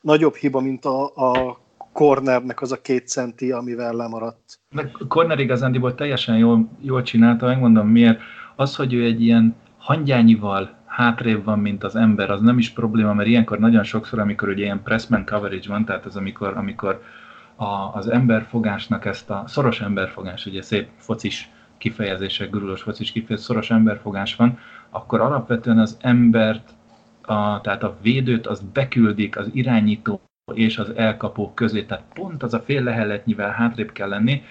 Speaker 2: nagyobb hiba, mint a, a cornernek az a két centi, amivel lemaradt.
Speaker 1: De corner igazándiból teljesen jól, jól csinálta, megmondom miért. Az, hogy ő egy ilyen hangyányival hátrébb van, mint az ember, az nem is probléma, mert ilyenkor nagyon sokszor, amikor ugye ilyen pressman coverage van, tehát az amikor, amikor a, az emberfogásnak ezt a szoros emberfogás, ugye szép focis kifejezések, gurulós focis kifejezés, szoros emberfogás van, akkor alapvetően az embert, a, tehát a védőt, azt beküldik az irányító és az elkapók közé, tehát pont az a fél leheletnyivel hátrébb kell lenni,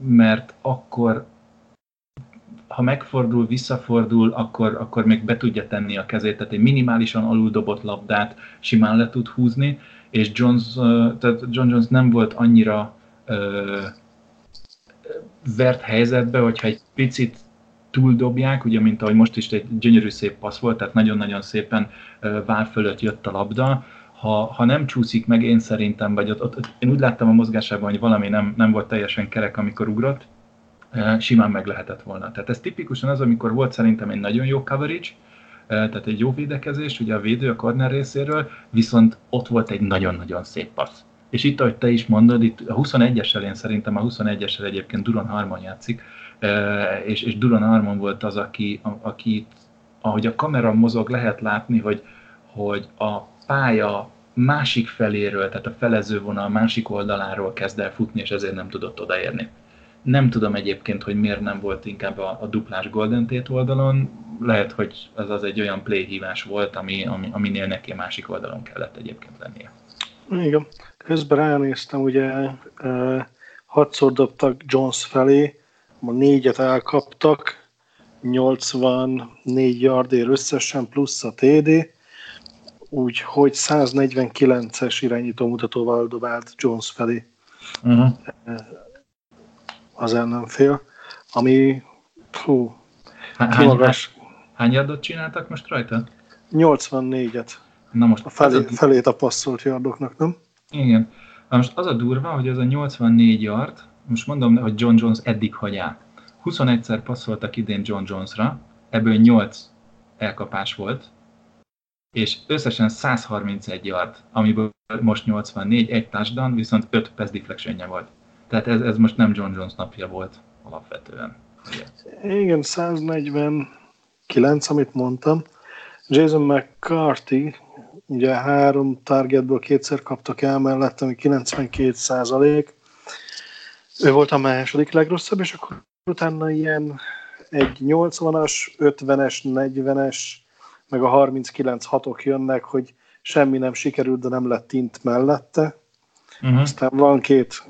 Speaker 1: mert akkor ha megfordul, visszafordul, akkor, akkor még be tudja tenni a kezét, tehát egy minimálisan alul dobott labdát simán le tud húzni, és Jones, tehát John Jones nem volt annyira uh, vert helyzetbe, hogyha egy picit túldobják, ugye, mint ahogy most is egy gyönyörű szép passz volt, tehát nagyon-nagyon szépen vár fölött jött a labda, ha, ha nem csúszik meg, én szerintem, vagy ott, ott, én úgy láttam a mozgásában, hogy valami nem, nem volt teljesen kerek, amikor ugrott, simán meg lehetett volna. Tehát ez tipikusan az, amikor volt szerintem egy nagyon jó coverage, tehát egy jó védekezés, ugye a védő a corner részéről, viszont ott volt egy nagyon-nagyon szép passz. És itt, ahogy te is mondod, itt a 21-essel én szerintem a 21-essel egyébként Duron Harmon játszik, és, és Duron Harmon volt az, aki, aki ahogy a kamera mozog, lehet látni, hogy, hogy a pálya másik feléről, tehát a felező vonal másik oldaláról kezd el futni, és ezért nem tudott odaérni. Nem tudom egyébként, hogy miért nem volt inkább a, a duplás Golden Tate oldalon. Lehet, hogy az az egy olyan play hívás volt, ami, ami, aminél neki a másik oldalon kellett egyébként lennie.
Speaker 2: Igen. Közben ránéztem, ugye hatszor dobtak Jones felé, ma négyet elkaptak, 84 yardért összesen, plusz a TD, úgyhogy 149-es irányító mutatóval dobált Jones felé. Uh-huh az ellenfél, ami hú,
Speaker 1: hány, hány, hány yardot csináltak most rajta?
Speaker 2: 84-et. Na most a felé, a... felét a passzolt yardoknak, nem?
Speaker 1: Igen. Na most az a durva, hogy ez a 84 yard, most mondom, hogy John Jones eddig hagyá. 21-szer passzoltak idén John Jonesra, ebből 8 elkapás volt, és összesen 131 yard, amiből most 84, egy touchdown, viszont 5 pass deflectionje volt. Tehát ez, ez most nem John Jones napja volt alapvetően.
Speaker 2: Igen, Igen 149, amit mondtam. Jason McCarthy, ugye három targetből kétszer kaptak el mellett, ami 92 százalék. Ő volt a második legrosszabb, és akkor utána ilyen egy 80-as, 50-es, 40-es, meg a 39 hatok jönnek, hogy semmi nem sikerült, de nem lett int mellette. Uh-huh. Aztán van két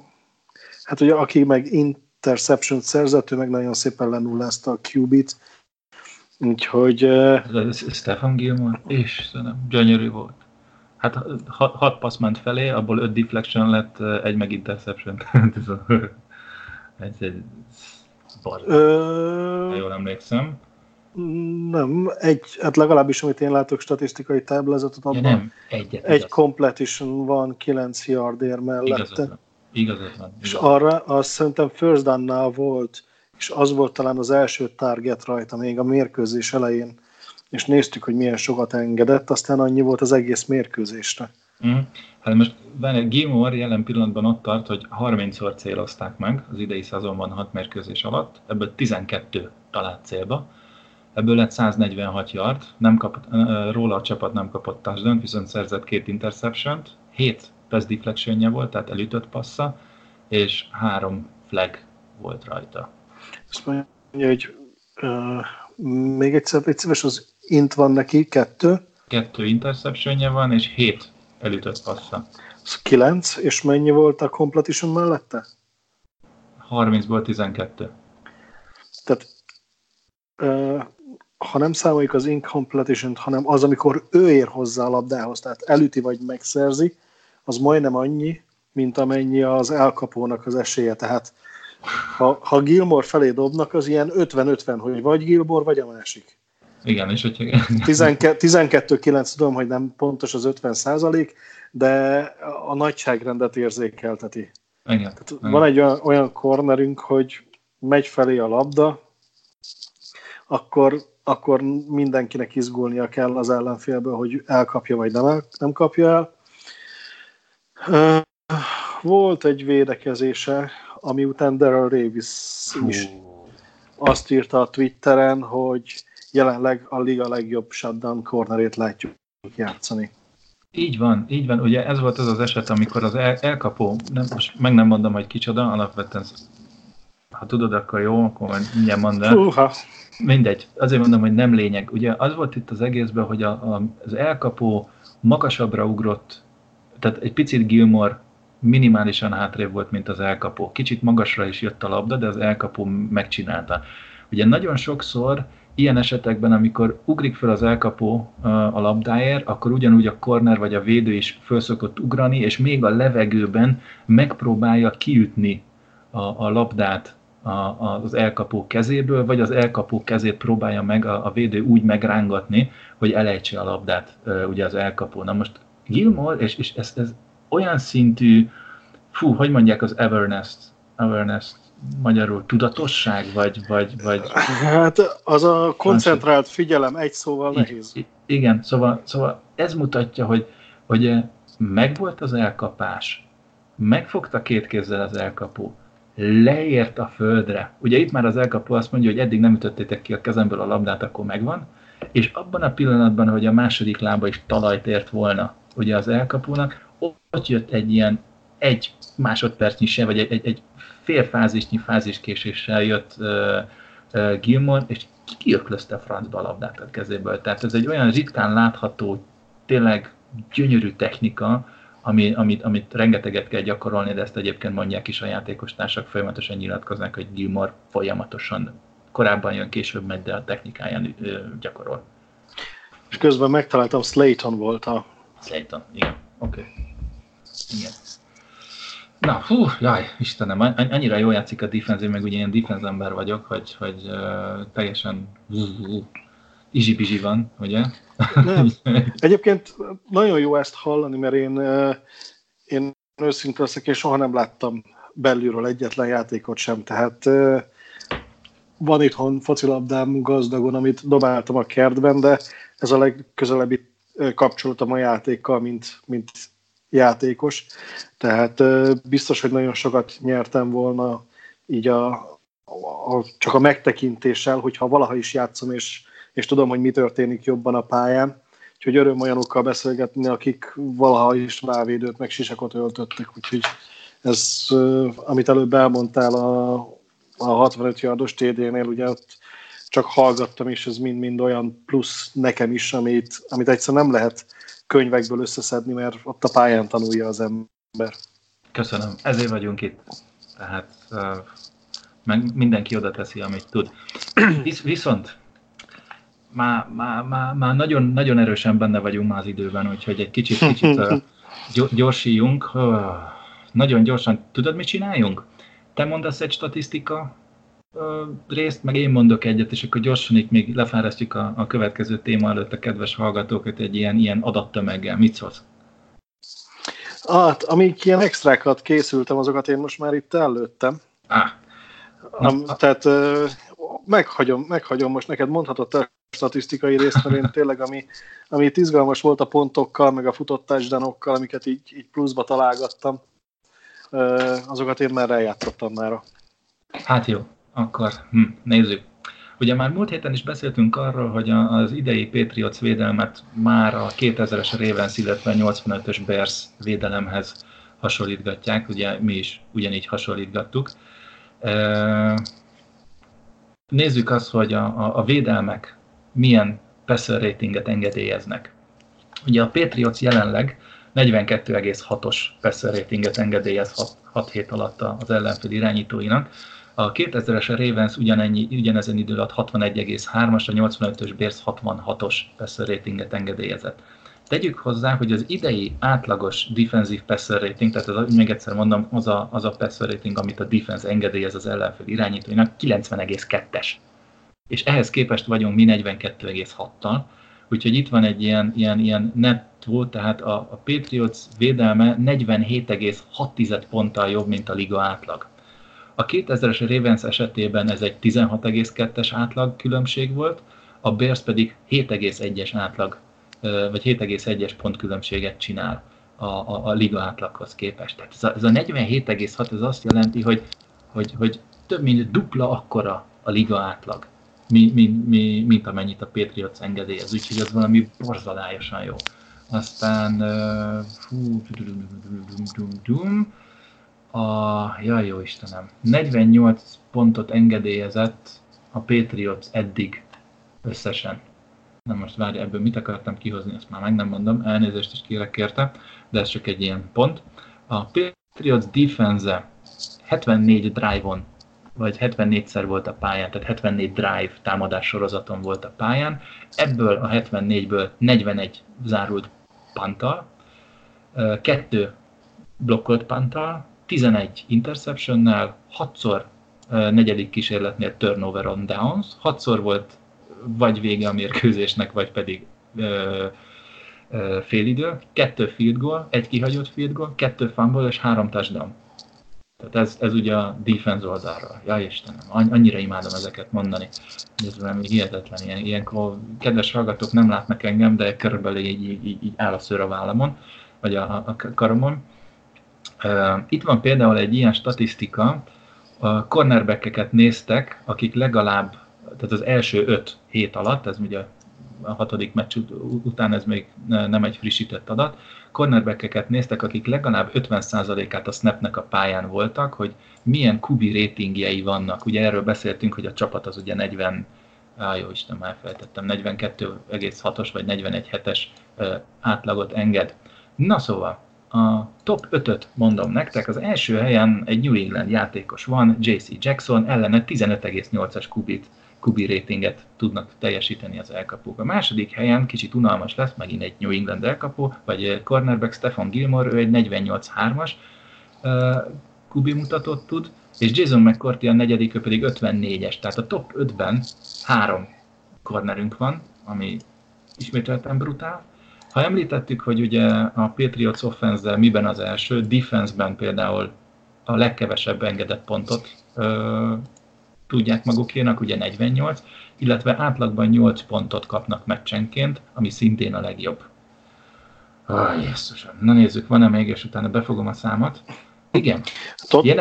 Speaker 2: Hát ugye aki meg interception szerzett, ő meg nagyon szépen lenullázta a QB-t, úgyhogy...
Speaker 1: Ez Stefan Gilmore, Istenem, gyönyörű volt. Hát hat, hat passz ment felé, abból öt deflection lett, egy meg interception. ez egy Ö... jól emlékszem.
Speaker 2: Nem, egy, hát legalábbis amit én látok statisztikai táblázatot, abban ja, nem, egyet, egy igaz. completion van 9 yardér mellette. Igazad
Speaker 1: van.
Speaker 2: És arra azt szerintem first down volt, és az volt talán az első target rajta még a mérkőzés elején, és néztük, hogy milyen sokat engedett, aztán annyi volt az egész mérkőzésre.
Speaker 1: Mm. Hát most Gilmore jelen pillanatban ott tart, hogy 30-szor célozták meg az idei szezonban 6 mérkőzés alatt, ebből 12 talált célba, ebből lett 146 yard, nem kapott, róla a csapat nem kapott touchdown, viszont szerzett két interception 7 pass deflectionje volt, tehát elütött passza, és három flag volt rajta.
Speaker 2: Azt mondja, hogy uh, még egyszer, egy szíves, az int van neki, kettő.
Speaker 1: Kettő interceptionje van, és hét elütött passza.
Speaker 2: 9, és mennyi volt a completion mellette?
Speaker 1: 30-ból 12.
Speaker 2: Tehát ha nem számoljuk az incompletion hanem az, amikor ő ér hozzá a labdához, tehát elüti vagy megszerzi, az majdnem annyi, mint amennyi az elkapónak az esélye. Tehát ha, ha Gilmore felé dobnak, az ilyen 50-50, hogy vagy Gilmore, vagy a másik.
Speaker 1: Igen, és hogyha...
Speaker 2: 12-9 tudom, hogy nem pontos az 50 százalék, de a nagyságrendet érzékelteti.
Speaker 1: Igen, Tehát
Speaker 2: igen. Van egy olyan, olyan cornerünk, hogy megy felé a labda, akkor, akkor mindenkinek izgulnia kell az ellenfélből, hogy elkapja vagy nem, el, nem kapja el. Volt egy védekezése, ami után Daryl Davis is azt írta a Twitteren, hogy jelenleg a liga legjobb shutdown cornerét látjuk játszani.
Speaker 1: Így van, így van. Ugye ez volt az az eset, amikor az el, elkapó, nem, most meg nem mondom, hogy kicsoda, alapvetően ha tudod, akkor jó, akkor majd mindjárt mondd el. Húha. Mindegy, azért mondom, hogy nem lényeg. Ugye az volt itt az egészben, hogy a, a, az elkapó magasabbra ugrott, tehát egy picit Gilmore minimálisan hátrébb volt, mint az elkapó. Kicsit magasra is jött a labda, de az elkapó megcsinálta. Ugye nagyon sokszor ilyen esetekben, amikor ugrik fel az elkapó a labdáért, akkor ugyanúgy a corner vagy a védő is föl szokott ugrani, és még a levegőben megpróbálja kiütni a, a labdát a, az elkapó kezéből, vagy az elkapó kezét próbálja meg a, a védő úgy megrángatni, hogy elejtse a labdát ugye az elkapó. Na most Gilmore, és, és ez, ez olyan szintű, fú, hogy mondják az awareness, awareness magyarul tudatosság, vagy, vagy, vagy...
Speaker 2: Hát az a koncentrált figyelem egy szóval nehéz.
Speaker 1: Igen, szóval, szóval ez mutatja, hogy, hogy megvolt az elkapás, megfogta két kézzel az elkapó, leért a földre. Ugye itt már az elkapó azt mondja, hogy eddig nem ütöttétek ki a kezemből a labdát, akkor megvan, és abban a pillanatban, hogy a második lába is talajt ért volna ugye az elkapónak, ott jött egy ilyen egy másodpercnyi se, vagy egy, egy, egy fél fázisnyi fáziskéséssel jött Gilmore, és kiöklözte a francba a labdát a kezéből. Tehát ez egy olyan ritkán látható, tényleg gyönyörű technika, ami, amit, amit rengeteget kell gyakorolni, de ezt egyébként mondják is a játékos társak, folyamatosan nyilatkoznak, hogy Gilmore folyamatosan korábban jön, később megy, de a technikáján ö, gyakorol.
Speaker 2: És közben megtaláltam, Slayton volt a...
Speaker 1: Slayton, igen, oké. Okay. Igen. Na, hú, jaj, Istenem, annyira jól játszik a defense, én meg ugye ilyen defense ember vagyok, hogy, hogy uh, teljesen izsi van, ugye?
Speaker 2: Nem. Egyébként nagyon jó ezt hallani, mert én, én őszinte leszek, és soha nem láttam belülről egyetlen játékot sem, tehát van itthon focilabdám gazdagon, amit dobáltam a kertben, de ez a legközelebbi kapcsolatom a játékkal, mint, mint játékos. Tehát biztos, hogy nagyon sokat nyertem volna így a, a, csak a megtekintéssel, hogyha valaha is játszom, és, és tudom, hogy mi történik jobban a pályán. Úgyhogy öröm olyanokkal beszélgetni, akik valaha is válvédőt, meg sisakot öltöttek. Úgyhogy ez, amit előbb elmondtál a, a 65 yardos TD-nél, ugye ott csak hallgattam, és ez mind-mind olyan plusz nekem is, amit, amit egyszer nem lehet könyvekből összeszedni, mert ott a pályán tanulja az ember.
Speaker 1: Köszönöm, ezért vagyunk itt. Tehát uh, meg mindenki oda teszi, amit tud. Visz, viszont már, már, már, már nagyon, nagyon erősen benne vagyunk már az időben, úgyhogy egy kicsit, kicsit uh, gyorsíjunk. Uh, nagyon gyorsan. Tudod, mit csináljunk? Te mondasz egy statisztika részt, meg én mondok egyet, és akkor gyorsan itt még lefárasztjuk a, a következő téma előtt a kedves hallgatókat egy ilyen, ilyen adattömeggel. Mit szólsz?
Speaker 2: Hát, amik ilyen extrákat készültem, azokat én most már itt előttem.
Speaker 1: Ah.
Speaker 2: Am, tehát uh, meghagyom, meghagyom, most neked mondhatod a statisztikai részt, mert én tényleg, ami, ami itt izgalmas volt a pontokkal, meg a futott touchdownokkal, amiket így, így pluszba találgattam, uh, azokat én már eljátszottam már.
Speaker 1: Hát jó, akkor hm, nézzük. Ugye már múlt héten is beszéltünk arról, hogy az idei Patriots védelmet már a 2000-es Ravens, illetve a 85-ös Bears védelemhez hasonlítgatják, ugye mi is ugyanígy hasonlítgattuk. Nézzük azt, hogy a, a, a védelmek milyen passer ratinget engedélyeznek. Ugye a Patriots jelenleg 42,6-os passer ratinget engedélyez 6, 6 hét alatt az ellenfél irányítóinak. A 2000-es Ravens ugyanennyi, ugyanezen idő alatt 61,3-as, a 85-ös Bears 66-os passer ratinget engedélyezett. Tegyük hozzá, hogy az idei átlagos defensive passer rating, tehát az, még egyszer mondom, az a, az a passer rating, amit a defense engedélyez az ellenfél irányítóinak, 90,2-es. És ehhez képest vagyunk mi 42,6-tal, úgyhogy itt van egy ilyen, ilyen, ilyen nettó, tehát a, a Patriots védelme 47,6 ponttal jobb, mint a liga átlag. A 2000-es Ravens esetében ez egy 16,2-es átlag különbség volt, a Bears pedig 7,1-es átlag vagy 7,1-es pont különbséget csinál a, a, a liga átlaghoz képest. Tehát ez a, ez a 47,6 ez azt jelenti, hogy, hogy, hogy több mint dupla akkora a liga átlag, mint, mint, mint amennyit a Patriots engedélyez, úgyhogy ez valami borzalályosan jó. Aztán fú, a, jaj jó Istenem, 48 pontot engedélyezett a Patriots eddig összesen. Na most várj, ebből mit akartam kihozni, ezt már meg nem mondom, elnézést is kérek kérte, de ez csak egy ilyen pont. A Patriots defense 74 drive-on, vagy 74-szer volt a pályán, tehát 74 drive támadás sorozaton volt a pályán, ebből a 74-ből 41 zárult pantal, kettő blokkolt pantal, 11 interceptionnel, 6-szor negyedik kísérletnél turnover on downs, 6-szor volt vagy vége a mérkőzésnek, vagy pedig ö, ö, félidő, kettő field goal, egy kihagyott field goal, kettő fumble és három touchdown. Tehát ez, ez ugye a defense oldalra. Ja Istenem, annyira imádom ezeket mondani. Ez valami hihetetlen. Ilyen, ilyenkor kedves hallgatók nem látnak engem, de körülbelül így, így, így, áll a szőr a vállamon, vagy a, a karomon. Itt van például egy ilyen statisztika, a cornerbackeket néztek, akik legalább tehát az első öt hét alatt, ez ugye a hatodik meccs után ez még nem egy frissített adat, cornerbackeket néztek, akik legalább 50%-át a snapnek a pályán voltak, hogy milyen kubi ratingjei vannak. Ugye erről beszéltünk, hogy a csapat az ugye 40, á, jó Isten, már feltettem, 42,6-os vagy 41,7-es átlagot enged. Na szóval, a top 5-öt mondom nektek, az első helyen egy New England játékos van, JC Jackson, ellene 15,8-as kubit kubi ratinget tudnak teljesíteni az elkapók. A második helyen kicsit unalmas lesz, megint egy New England elkapó, vagy cornerback Stefan Gilmore, ő egy 48-3-as kubi mutatót tud, és Jason McCourty a negyedik, ő pedig 54-es. Tehát a top 5-ben három cornerünk van, ami ismételten brutál. Ha említettük, hogy ugye a Patriots offense miben az első, defense-ben például a legkevesebb engedett pontot tudják magukénak, ugye 48, illetve átlagban 8 pontot kapnak meccsenként, ami szintén a legjobb. Ah, Jézusom. Na nézzük, van-e még, és utána befogom a számot. Igen.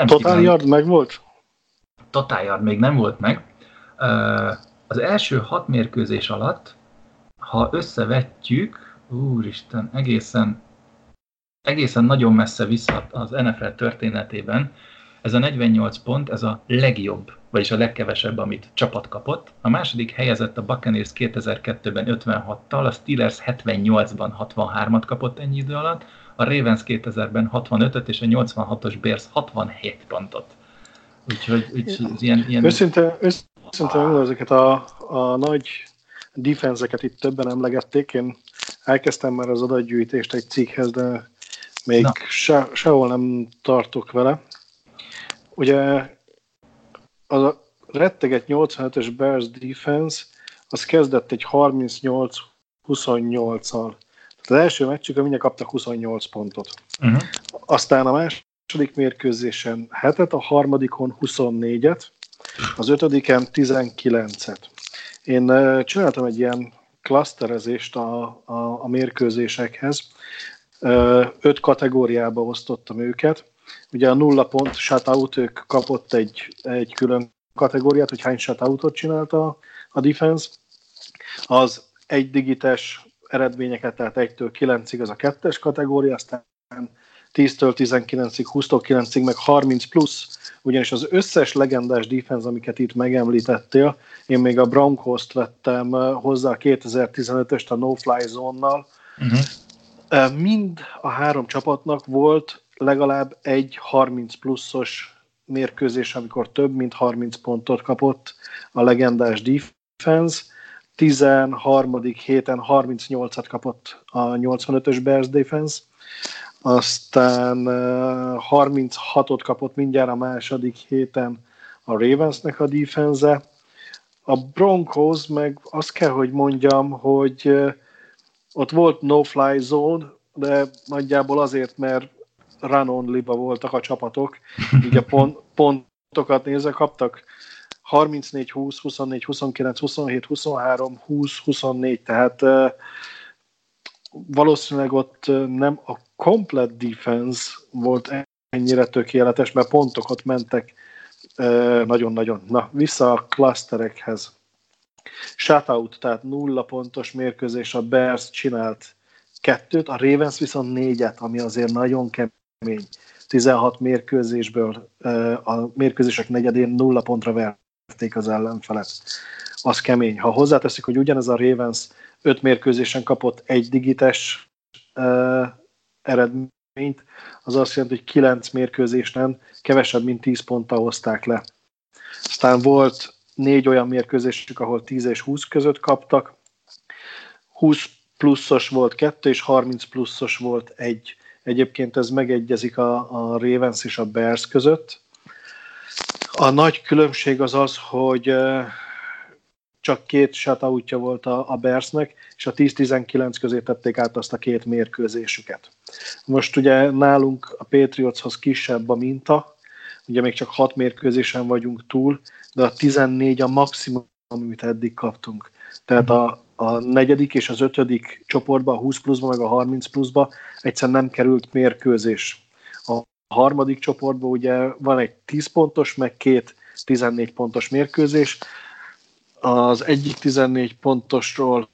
Speaker 2: Total yard meg volt?
Speaker 1: Total yard még nem volt meg. Az első hat mérkőzés alatt, ha összevetjük, úristen, egészen, egészen nagyon messze vissza az NFL történetében, ez a 48 pont, ez a legjobb, vagyis a legkevesebb, amit csapat kapott. A második helyezett a Buccaneers 2002-ben 56-tal, a Steelers 78-ban 63-at kapott ennyi idő alatt, a Ravens 2000-ben 65-öt, és a 86-os Bears 67 pontot. Úgyhogy, úgyhogy ilyen... ilyen...
Speaker 2: Őszinte, őszinte ezeket a, a nagy defenzeket itt többen emlegették. Én elkezdtem már az adatgyűjtést egy cikkhez, de még se, sehol nem tartok vele. Ugye az a retteget 85-ös Bears defense az kezdett egy 38-28-al. Az első meccsükön mindjárt kaptak 28 pontot. Uh-huh. Aztán a második mérkőzésen hetet, a harmadikon 24-et, az ötödiken 19-et. Én csináltam egy ilyen klaszterezést a, a, a mérkőzésekhez. Öt kategóriába osztottam őket. Ugye a nulla pont shutout, ők kapott egy, egy külön kategóriát, hogy hány shutoutot csinálta a defense. Az egy digites eredményeket, tehát 1-től 9-ig az a kettes kategória, aztán 10-től 19-ig, 20-től 9-ig, meg 30 plusz, ugyanis az összes legendás defense, amiket itt megemlítettél, én még a Broncos-t vettem hozzá a 2015-öst a no-fly zónnal, uh-huh. Mind a három csapatnak volt legalább egy 30 pluszos mérkőzés, amikor több mint 30 pontot kapott a legendás defense. 13. héten 38-at kapott a 85-ös Bears defense, aztán 36-ot kapott mindjárt a második héten a Ravensnek a defense A Broncos meg azt kell, hogy mondjam, hogy ott volt no-fly zone, de nagyjából azért, mert run only voltak a csapatok, így a pont, pontokat nézve kaptak. 34, 20, 24, 29, 27, 23, 20, 24, tehát uh, valószínűleg ott nem a komplet defense volt ennyire tökéletes, mert pontokat mentek nagyon-nagyon. Na, vissza a klaszterekhez. Shutout, tehát nulla pontos mérkőzés, a Bears csinált kettőt, a Ravens viszont négyet, ami azért nagyon kemény. 16 mérkőzésből a mérkőzések negyedén nulla pontra verték az ellenfelet. Az kemény. Ha hozzáteszik, hogy ugyanez a Ravens öt mérkőzésen kapott egy digites eredményt, az azt jelenti, hogy 9 mérkőzésen kevesebb, mint 10 ponttal hozták le. Aztán volt négy olyan mérkőzésük, ahol 10 és 20 között kaptak, 20 pluszos volt kettő, és 30 pluszos volt egy. Egyébként ez megegyezik a, a Ravens és a Bears között. A nagy különbség az az, hogy csak két shutoutja volt a, a Bearsnek, és a 10-19 közé tették át azt a két mérkőzésüket. Most ugye nálunk a Patriotshoz kisebb a minta, ugye még csak hat mérkőzésen vagyunk túl, de a 14 a maximum, amit eddig kaptunk. Tehát a, a negyedik és az ötödik csoportba, a 20 pluszba, meg a 30 pluszba egyszer nem került mérkőzés. A harmadik csoportban ugye van egy 10 pontos, meg két 14 pontos mérkőzés. Az egyik 14 pontosról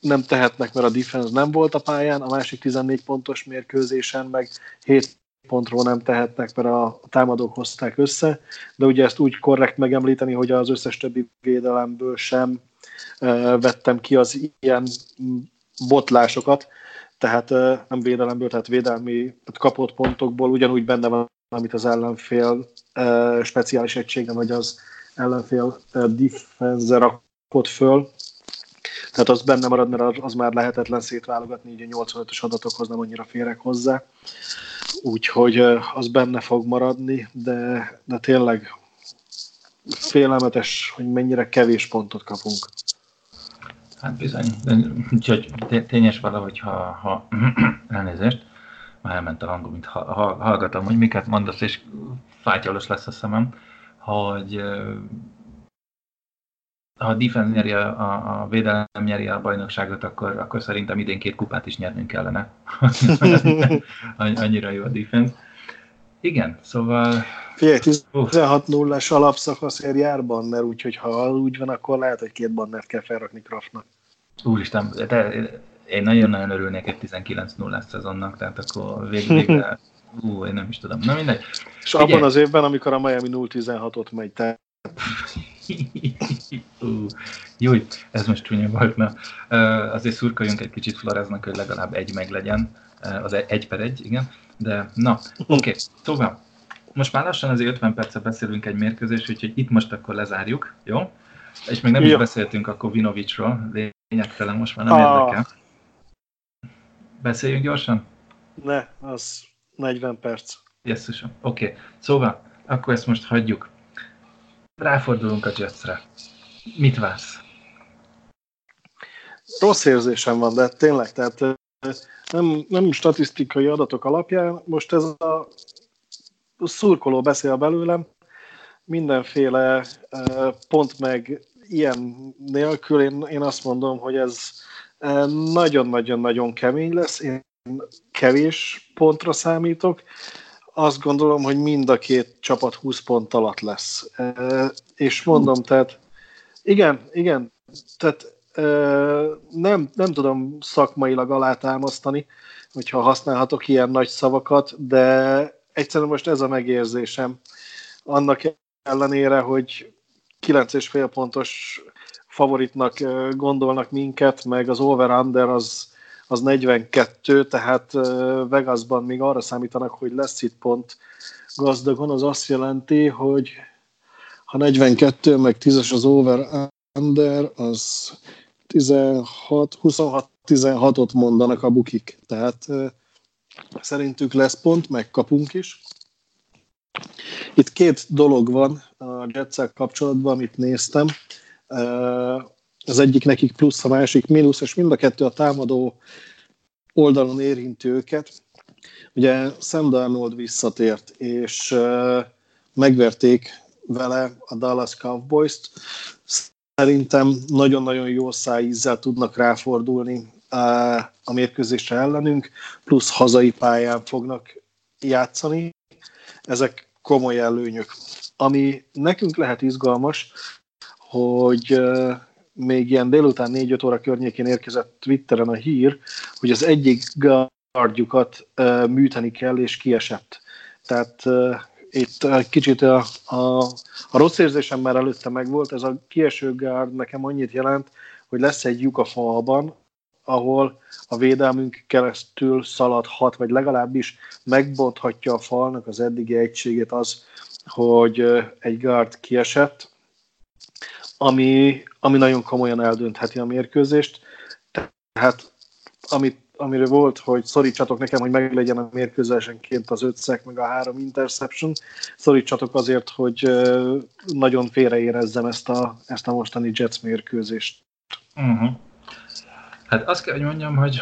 Speaker 2: nem tehetnek, mert a defense nem volt a pályán, a másik 14 pontos mérkőzésen meg 7 pontról nem tehetnek, mert a támadók hozták össze, de ugye ezt úgy korrekt megemlíteni, hogy az összes többi védelemből sem vettem ki az ilyen botlásokat, tehát nem védelemből, tehát védelmi tehát kapott pontokból ugyanúgy benne van, amit az ellenfél speciális egységem, vagy az ellenfél defense rakott föl, tehát az benne marad, mert az már lehetetlen szétválogatni, így a 85-ös adatokhoz nem annyira férek hozzá. Úgyhogy az benne fog maradni, de, de tényleg félelmetes, hogy mennyire kevés pontot kapunk.
Speaker 1: Hát bizony, úgyhogy tényes valahogy, ha, ha elnézést, már elment a hangom, mint ha, ha, hallgatom, hogy miket mondasz, és fátyolos lesz a szemem, hogy ha a defense nyeri a, a, a védelem nyeri a bajnokságot, akkor, akkor szerintem idén két kupát is nyernünk kellene. Annyira jó a defense. Igen, szóval...
Speaker 2: Figyelj, 16 0 es alapszakaszért jár banner, úgyhogy ha úgy van, akkor lehet, hogy két bannert kell felrakni Kraftnak.
Speaker 1: Úristen, de én nagyon-nagyon örülnék egy 19 0 szezonnak, tehát akkor végül végre, ú, én nem is tudom. Na mindegy.
Speaker 2: És Figyelj. abban az évben, amikor a Miami 0-16-ot megy, te
Speaker 1: jó, ez most csúnya volt, na. Azért szurkoljunk egy kicsit Floreznak, hogy legalább egy meg legyen, az egy per egy, igen. De na, oké, okay. szóval most már lassan azért 50 percet beszélünk egy mérkőzés, úgyhogy itt most akkor lezárjuk, jó? És még nem jó. is beszéltünk a Kovinovicsról, lényegtelen most már nem ah. érdekel. Beszéljünk gyorsan?
Speaker 2: Ne, az 40 perc.
Speaker 1: Jesszusom, oké. Okay. Szóval, akkor ezt most hagyjuk. Ráfordulunk a Jetsre. Mit vársz?
Speaker 2: Rossz érzésem van, de tényleg, tehát nem, nem statisztikai adatok alapján, most ez a szurkoló beszél belőlem, mindenféle pont meg ilyen nélkül én, én azt mondom, hogy ez nagyon-nagyon-nagyon kemény lesz. Én kevés pontra számítok, azt gondolom, hogy mind a két csapat 20 pont alatt lesz. És mondom, tehát igen, igen, tehát nem, nem tudom szakmailag alátámasztani, hogyha használhatok ilyen nagy szavakat, de egyszerűen most ez a megérzésem. Annak ellenére, hogy 9,5 pontos favoritnak gondolnak minket, meg az over-under az, az 42, tehát Vegasban még arra számítanak, hogy lesz itt pont gazdagon, az azt jelenti, hogy ha 42, meg 10-es az over-under, az 16, 26, 16-ot mondanak a bukik. Tehát szerintük lesz pont, megkapunk is. Itt két dolog van a jets kapcsolatban, amit néztem. Az egyik nekik plusz, a másik mínusz, és mind a kettő a támadó oldalon érinti őket. Ugye Sam Darnold visszatért, és megverték vele a Dallas Cowboys-t. Szerintem nagyon-nagyon jó szájízzel tudnak ráfordulni a mérkőzésre ellenünk, plusz hazai pályán fognak játszani. Ezek komoly előnyök. Ami nekünk lehet izgalmas, hogy még ilyen délután 4-5 óra környékén érkezett Twitteren a hír, hogy az egyik guardjukat műteni kell, és kiesett. Tehát itt kicsit a, a, a rossz érzésem már előtte megvolt, ez a kieső guard nekem annyit jelent, hogy lesz egy lyuk a falban, ahol a védelmünk keresztül szaladhat, vagy legalábbis megbonthatja a falnak az eddigi egységét az, hogy egy guard kiesett, ami, ami nagyon komolyan eldöntheti a mérkőzést. Tehát amit, amiről volt, hogy szorítsatok nekem, hogy meglegyen a mérkőzésenként az ötszek, meg a három interception, szorítsatok azért, hogy nagyon félreérezzem ezt a, ezt a mostani Jets mérkőzést.
Speaker 1: Uh-huh. Hát azt kell, hogy mondjam, hogy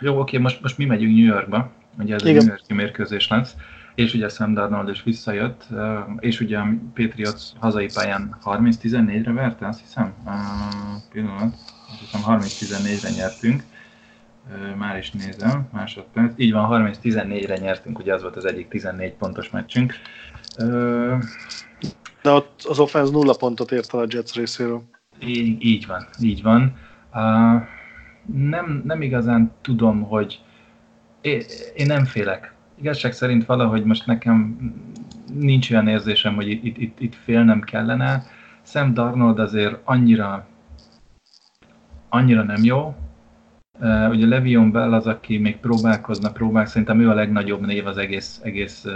Speaker 1: jó, oké, most, most mi megyünk New Yorkba, ugye ez Igen. egy New Yorki mérkőzés lesz, és ugye Sam Darnold is visszajött, és ugye a Patriots hazai pályán 30-14-re verte, azt hiszem, pillanat, azt hiszem 30-14-re nyertünk, már is nézem, másodperc, így van, 30-14-re nyertünk, ugye az volt az egyik 14 pontos meccsünk.
Speaker 2: De ott az offense nulla pontot ért el a Jets részéről.
Speaker 1: Így, így van, így van. Uh, nem, nem igazán tudom, hogy én, én nem félek. Igazság szerint valahogy most nekem nincs olyan érzésem, hogy itt, itt, itt félnem kellene. Sam Darnold azért annyira annyira nem jó, Uh, ugye Levion Bell az, aki még próbálkozna, próbál, szerintem ő a legnagyobb név az egész, egész uh,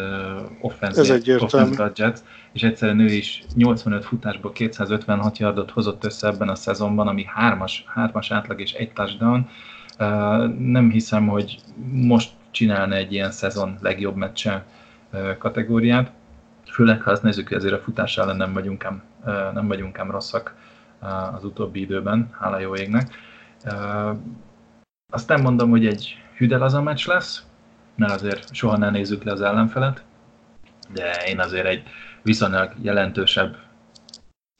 Speaker 1: Jets, és egyszerűen ő is 85 futásból 256 yardot hozott össze ebben a szezonban, ami hármas, hármas átlag és egy touchdown. Uh, nem hiszem, hogy most csinálna egy ilyen szezon legjobb meccse kategóriát, főleg ha azt nézzük, hogy ezért a futás ellen nem vagyunk ám, nem vagyunk ám rosszak az utóbbi időben, hála jó égnek. Azt nem mondom, hogy egy hüdel az a meccs lesz, mert azért soha ne nézzük le az ellenfelet, de én azért egy viszonylag jelentősebb,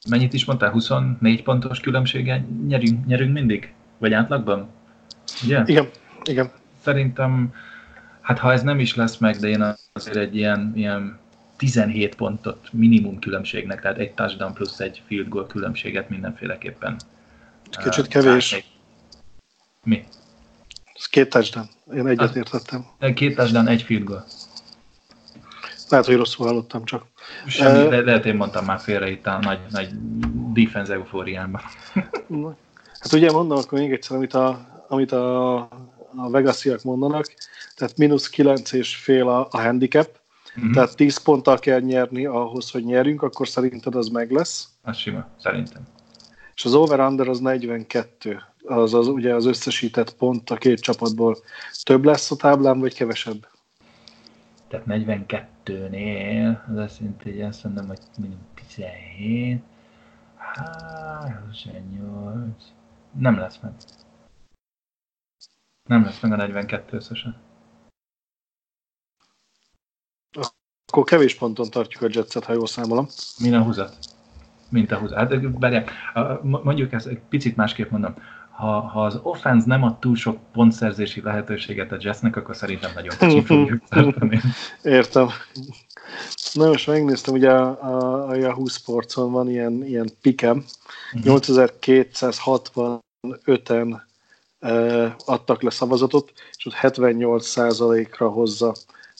Speaker 1: mennyit is mondtál, 24 pontos különbséggel nyerünk, nyerünk mindig? Vagy átlagban?
Speaker 2: Ugye? Igen, igen.
Speaker 1: Szerintem, hát ha ez nem is lesz meg, de én azért egy ilyen, ilyen 17 pontot minimum különbségnek, tehát egy touchdown plusz egy field goal különbséget mindenféleképpen.
Speaker 2: Kicsit kevés.
Speaker 1: Mi?
Speaker 2: Ez két touchdown. Én egyet értettem.
Speaker 1: Két touchdown, egy field goal.
Speaker 2: Lehet, hogy rosszul hallottam csak.
Speaker 1: Semmi, uh, de lehet én mondtam már félre itt a nagy, nagy defense eufóriámban.
Speaker 2: hát ugye mondom akkor még egyszer, amit a, amit a, a Vegasiak mondanak, tehát mínusz kilenc és fél a, a handicap, uh-huh. tehát 10 ponttal kell nyerni ahhoz, hogy nyerjünk, akkor szerinted az meg lesz?
Speaker 1: Az sima, szerintem.
Speaker 2: És az over-under az 42 az, az ugye az összesített pont a két csapatból több lesz a táblán, vagy kevesebb?
Speaker 1: Tehát 42-nél, az azt jelenti, hogy azt mondom, hogy minimum 17, 28, nem lesz meg. Nem lesz meg a 42 összesen.
Speaker 2: Akkor kevés ponton tartjuk a Jetset, ha jól számolom.
Speaker 1: Min a húzat? Mint a húzat. Hát bárják, mondjuk ezt egy picit másképp mondom ha, ha az offense nem ad túl sok pontszerzési lehetőséget a Jetsnek, akkor szerintem nagyon kicsi fogjuk tartani.
Speaker 2: Értem. Na most megnéztem, ugye a, a, a Yahoo Sportson van ilyen, ilyen pikem, uh-huh. 8265-en e, adtak le szavazatot, és ott 78%-ra hozza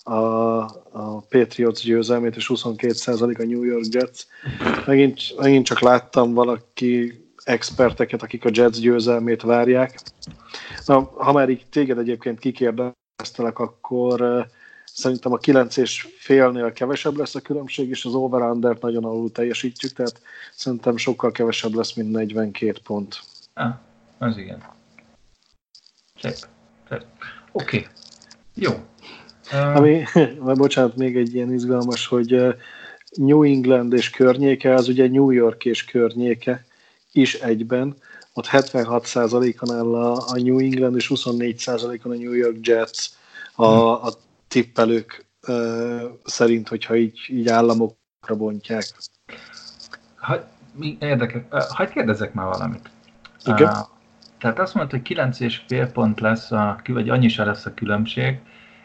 Speaker 2: a, a Patriots győzelmét, és 22% a New York Jets. Megint, megint csak láttam valaki experteket, akik a Jets győzelmét várják. Na, ha már így téged egyébként kikérdeztelek, akkor szerintem a 9 és félnél kevesebb lesz a különbség, és az over nagyon alul teljesítjük, tehát szerintem sokkal kevesebb lesz, mint 42 pont.
Speaker 1: Ah, az igen. Szép. Oké. Okay. Jó.
Speaker 2: Ami, bocsánat, még egy ilyen izgalmas, hogy New England és környéke, az ugye New York és környéke is egyben. Ott 76%-on áll a, a New England, és 24%-on a New York Jets a, a tippelők uh, szerint, hogyha így, így államokra bontják.
Speaker 1: Ha, mi érdekes, hagyd kérdezek már valamit.
Speaker 2: Igen? Uh,
Speaker 1: tehát azt mondta, hogy 9,5 pont lesz, a, vagy annyi se lesz a különbség,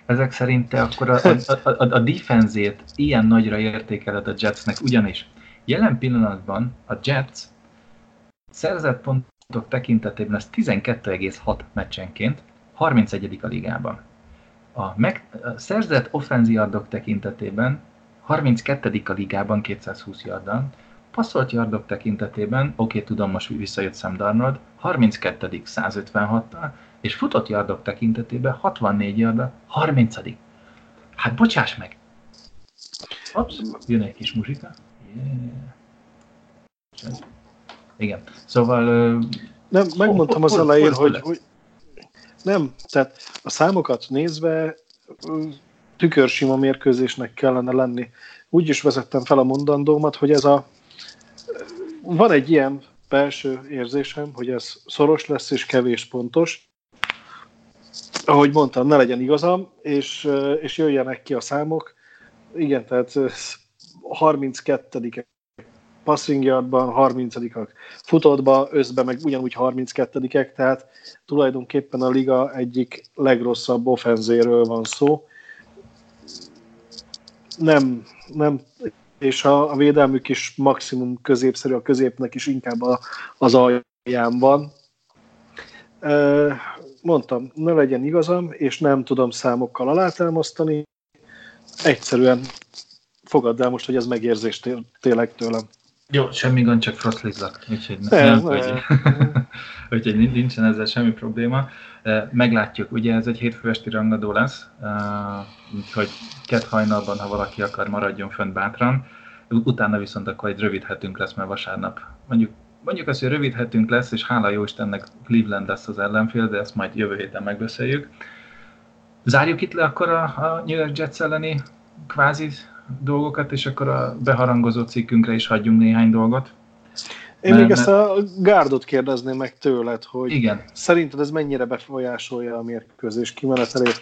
Speaker 1: ezek szerint te akkor a, a, a, a defenzét ilyen nagyra értékeled a Jetsnek, ugyanis jelen pillanatban a Jets szerzett pontok tekintetében lesz 12,6 meccsenként, 31. a ligában. A, meg, a szerzett offenziardok tekintetében 32. a ligában 220 yarddal, passzolt yardok tekintetében, oké, tudom, most visszajött Sam Darnold, 32. 156-tal, és futott yardok tekintetében 64 yarda, 30 Hát bocsáss meg! Ups, jön egy kis muzsika. Yeah. Igen, szóval...
Speaker 2: Nem, megmondtam az elején, hogy, hogy nem, tehát a számokat nézve tükörsima mérkőzésnek kellene lenni. Úgy is vezettem fel a mondandómat, hogy ez a van egy ilyen belső érzésem, hogy ez szoros lesz és kevés pontos, ahogy mondtam, ne legyen igazam, és, és jöjjenek ki a számok. Igen, tehát 32 passing yardban, 30-ak futottba, összben meg ugyanúgy 32-ek, tehát tulajdonképpen a liga egyik legrosszabb offenzéről van szó. Nem, nem és a, a védelmük is maximum középszerű, a középnek is inkább a, az alján van mondtam, ne legyen igazam, és nem tudom számokkal alátámasztani, egyszerűen fogadd el most, hogy ez megérzés tényleg tőlem.
Speaker 1: Jó, semmi gond, csak frotlizzak, úgyhogy ne, nem, ne. Hogy, úgyhogy nincsen ezzel semmi probléma. Meglátjuk, ugye ez egy hétfő esti rangadó lesz, úgyhogy kett hajnalban, ha valaki akar, maradjon fönt bátran. Utána viszont akkor egy rövid hetünk lesz, mert vasárnap mondjuk mondjuk azt, hogy rövid hetünk lesz, és hála jó Istennek Cleveland lesz az ellenfél, de ezt majd jövő héten megbeszéljük. Zárjuk itt le akkor a, a New York Jets elleni kvázi dolgokat, és akkor a beharangozó cikkünkre is hagyjunk néhány dolgot.
Speaker 2: Én mert, még ezt a gárdot kérdezném meg tőled, hogy igen. szerinted ez mennyire befolyásolja a mérkőzés kimenetelét?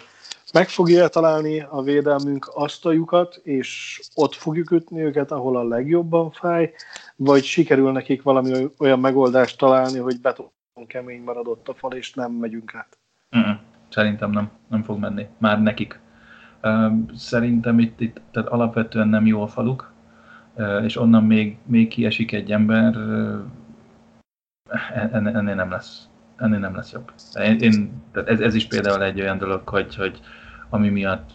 Speaker 2: Meg fogja találni a védelmünk azt a lyukat, és ott fogjuk ütni őket, ahol a legjobban fáj, vagy sikerül nekik valami olyan megoldást találni, hogy beton kemény maradott a fal, és nem megyünk át?
Speaker 1: Mm, szerintem nem, nem fog menni. Már nekik. Szerintem itt, itt tehát alapvetően nem jó a faluk, és onnan még, még kiesik egy ember, ennél nem lesz ennél nem lesz jobb. Én, én, tehát ez, ez is például egy olyan dolog, hogy, hogy ami miatt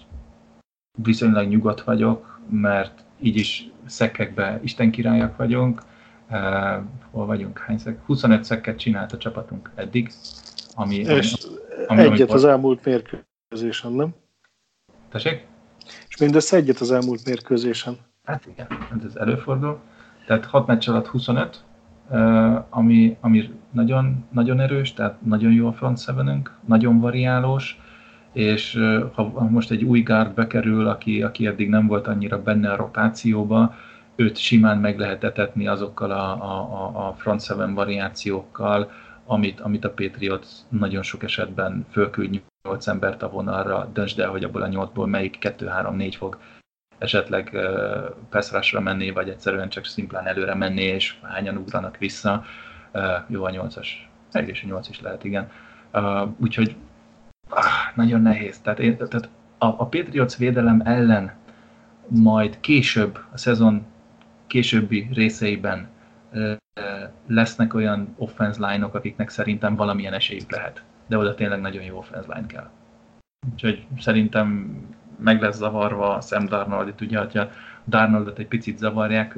Speaker 1: viszonylag nyugodt vagyok, mert így is szekkekbe Isten királyak vagyunk. Uh, hol vagyunk? Hány szek? 25 szekket csinált a csapatunk eddig.
Speaker 2: Ami, és ami, egyet ami az elmúlt mérkőzésen, nem?
Speaker 1: Tessék?
Speaker 2: És mindössze egyet az elmúlt mérkőzésen.
Speaker 1: Hát igen, ez előfordul. Tehát 6 meccs alatt 25, uh, ami, ami nagyon, nagyon erős, tehát nagyon jó a front sevenünk, nagyon variálós, és ha most egy új gárd bekerül, aki, aki eddig nem volt annyira benne a rotációba, őt simán meg lehet etetni azokkal a, a, a front seven variációkkal, amit, amit a Patriot nagyon sok esetben fölküld 8 embert a vonalra, döntsd el, hogy abból a 8-ból melyik 2-3-4 fog esetleg pass menni, vagy egyszerűen csak szimplán előre menni, és hányan ugranak vissza. Jó a 8-as, egész a 8 is lehet, igen. Úgyhogy ah, nagyon nehéz. Tehát, én, tehát a, a Patriots védelem ellen majd később, a szezon későbbi részeiben lesznek olyan offense line-ok, akiknek szerintem valamilyen esélyük lehet. De oda tényleg nagyon jó offense line kell. Úgyhogy szerintem meg lesz zavarva Sam Darnold, ugye, hogyha Darnoldot egy picit zavarják,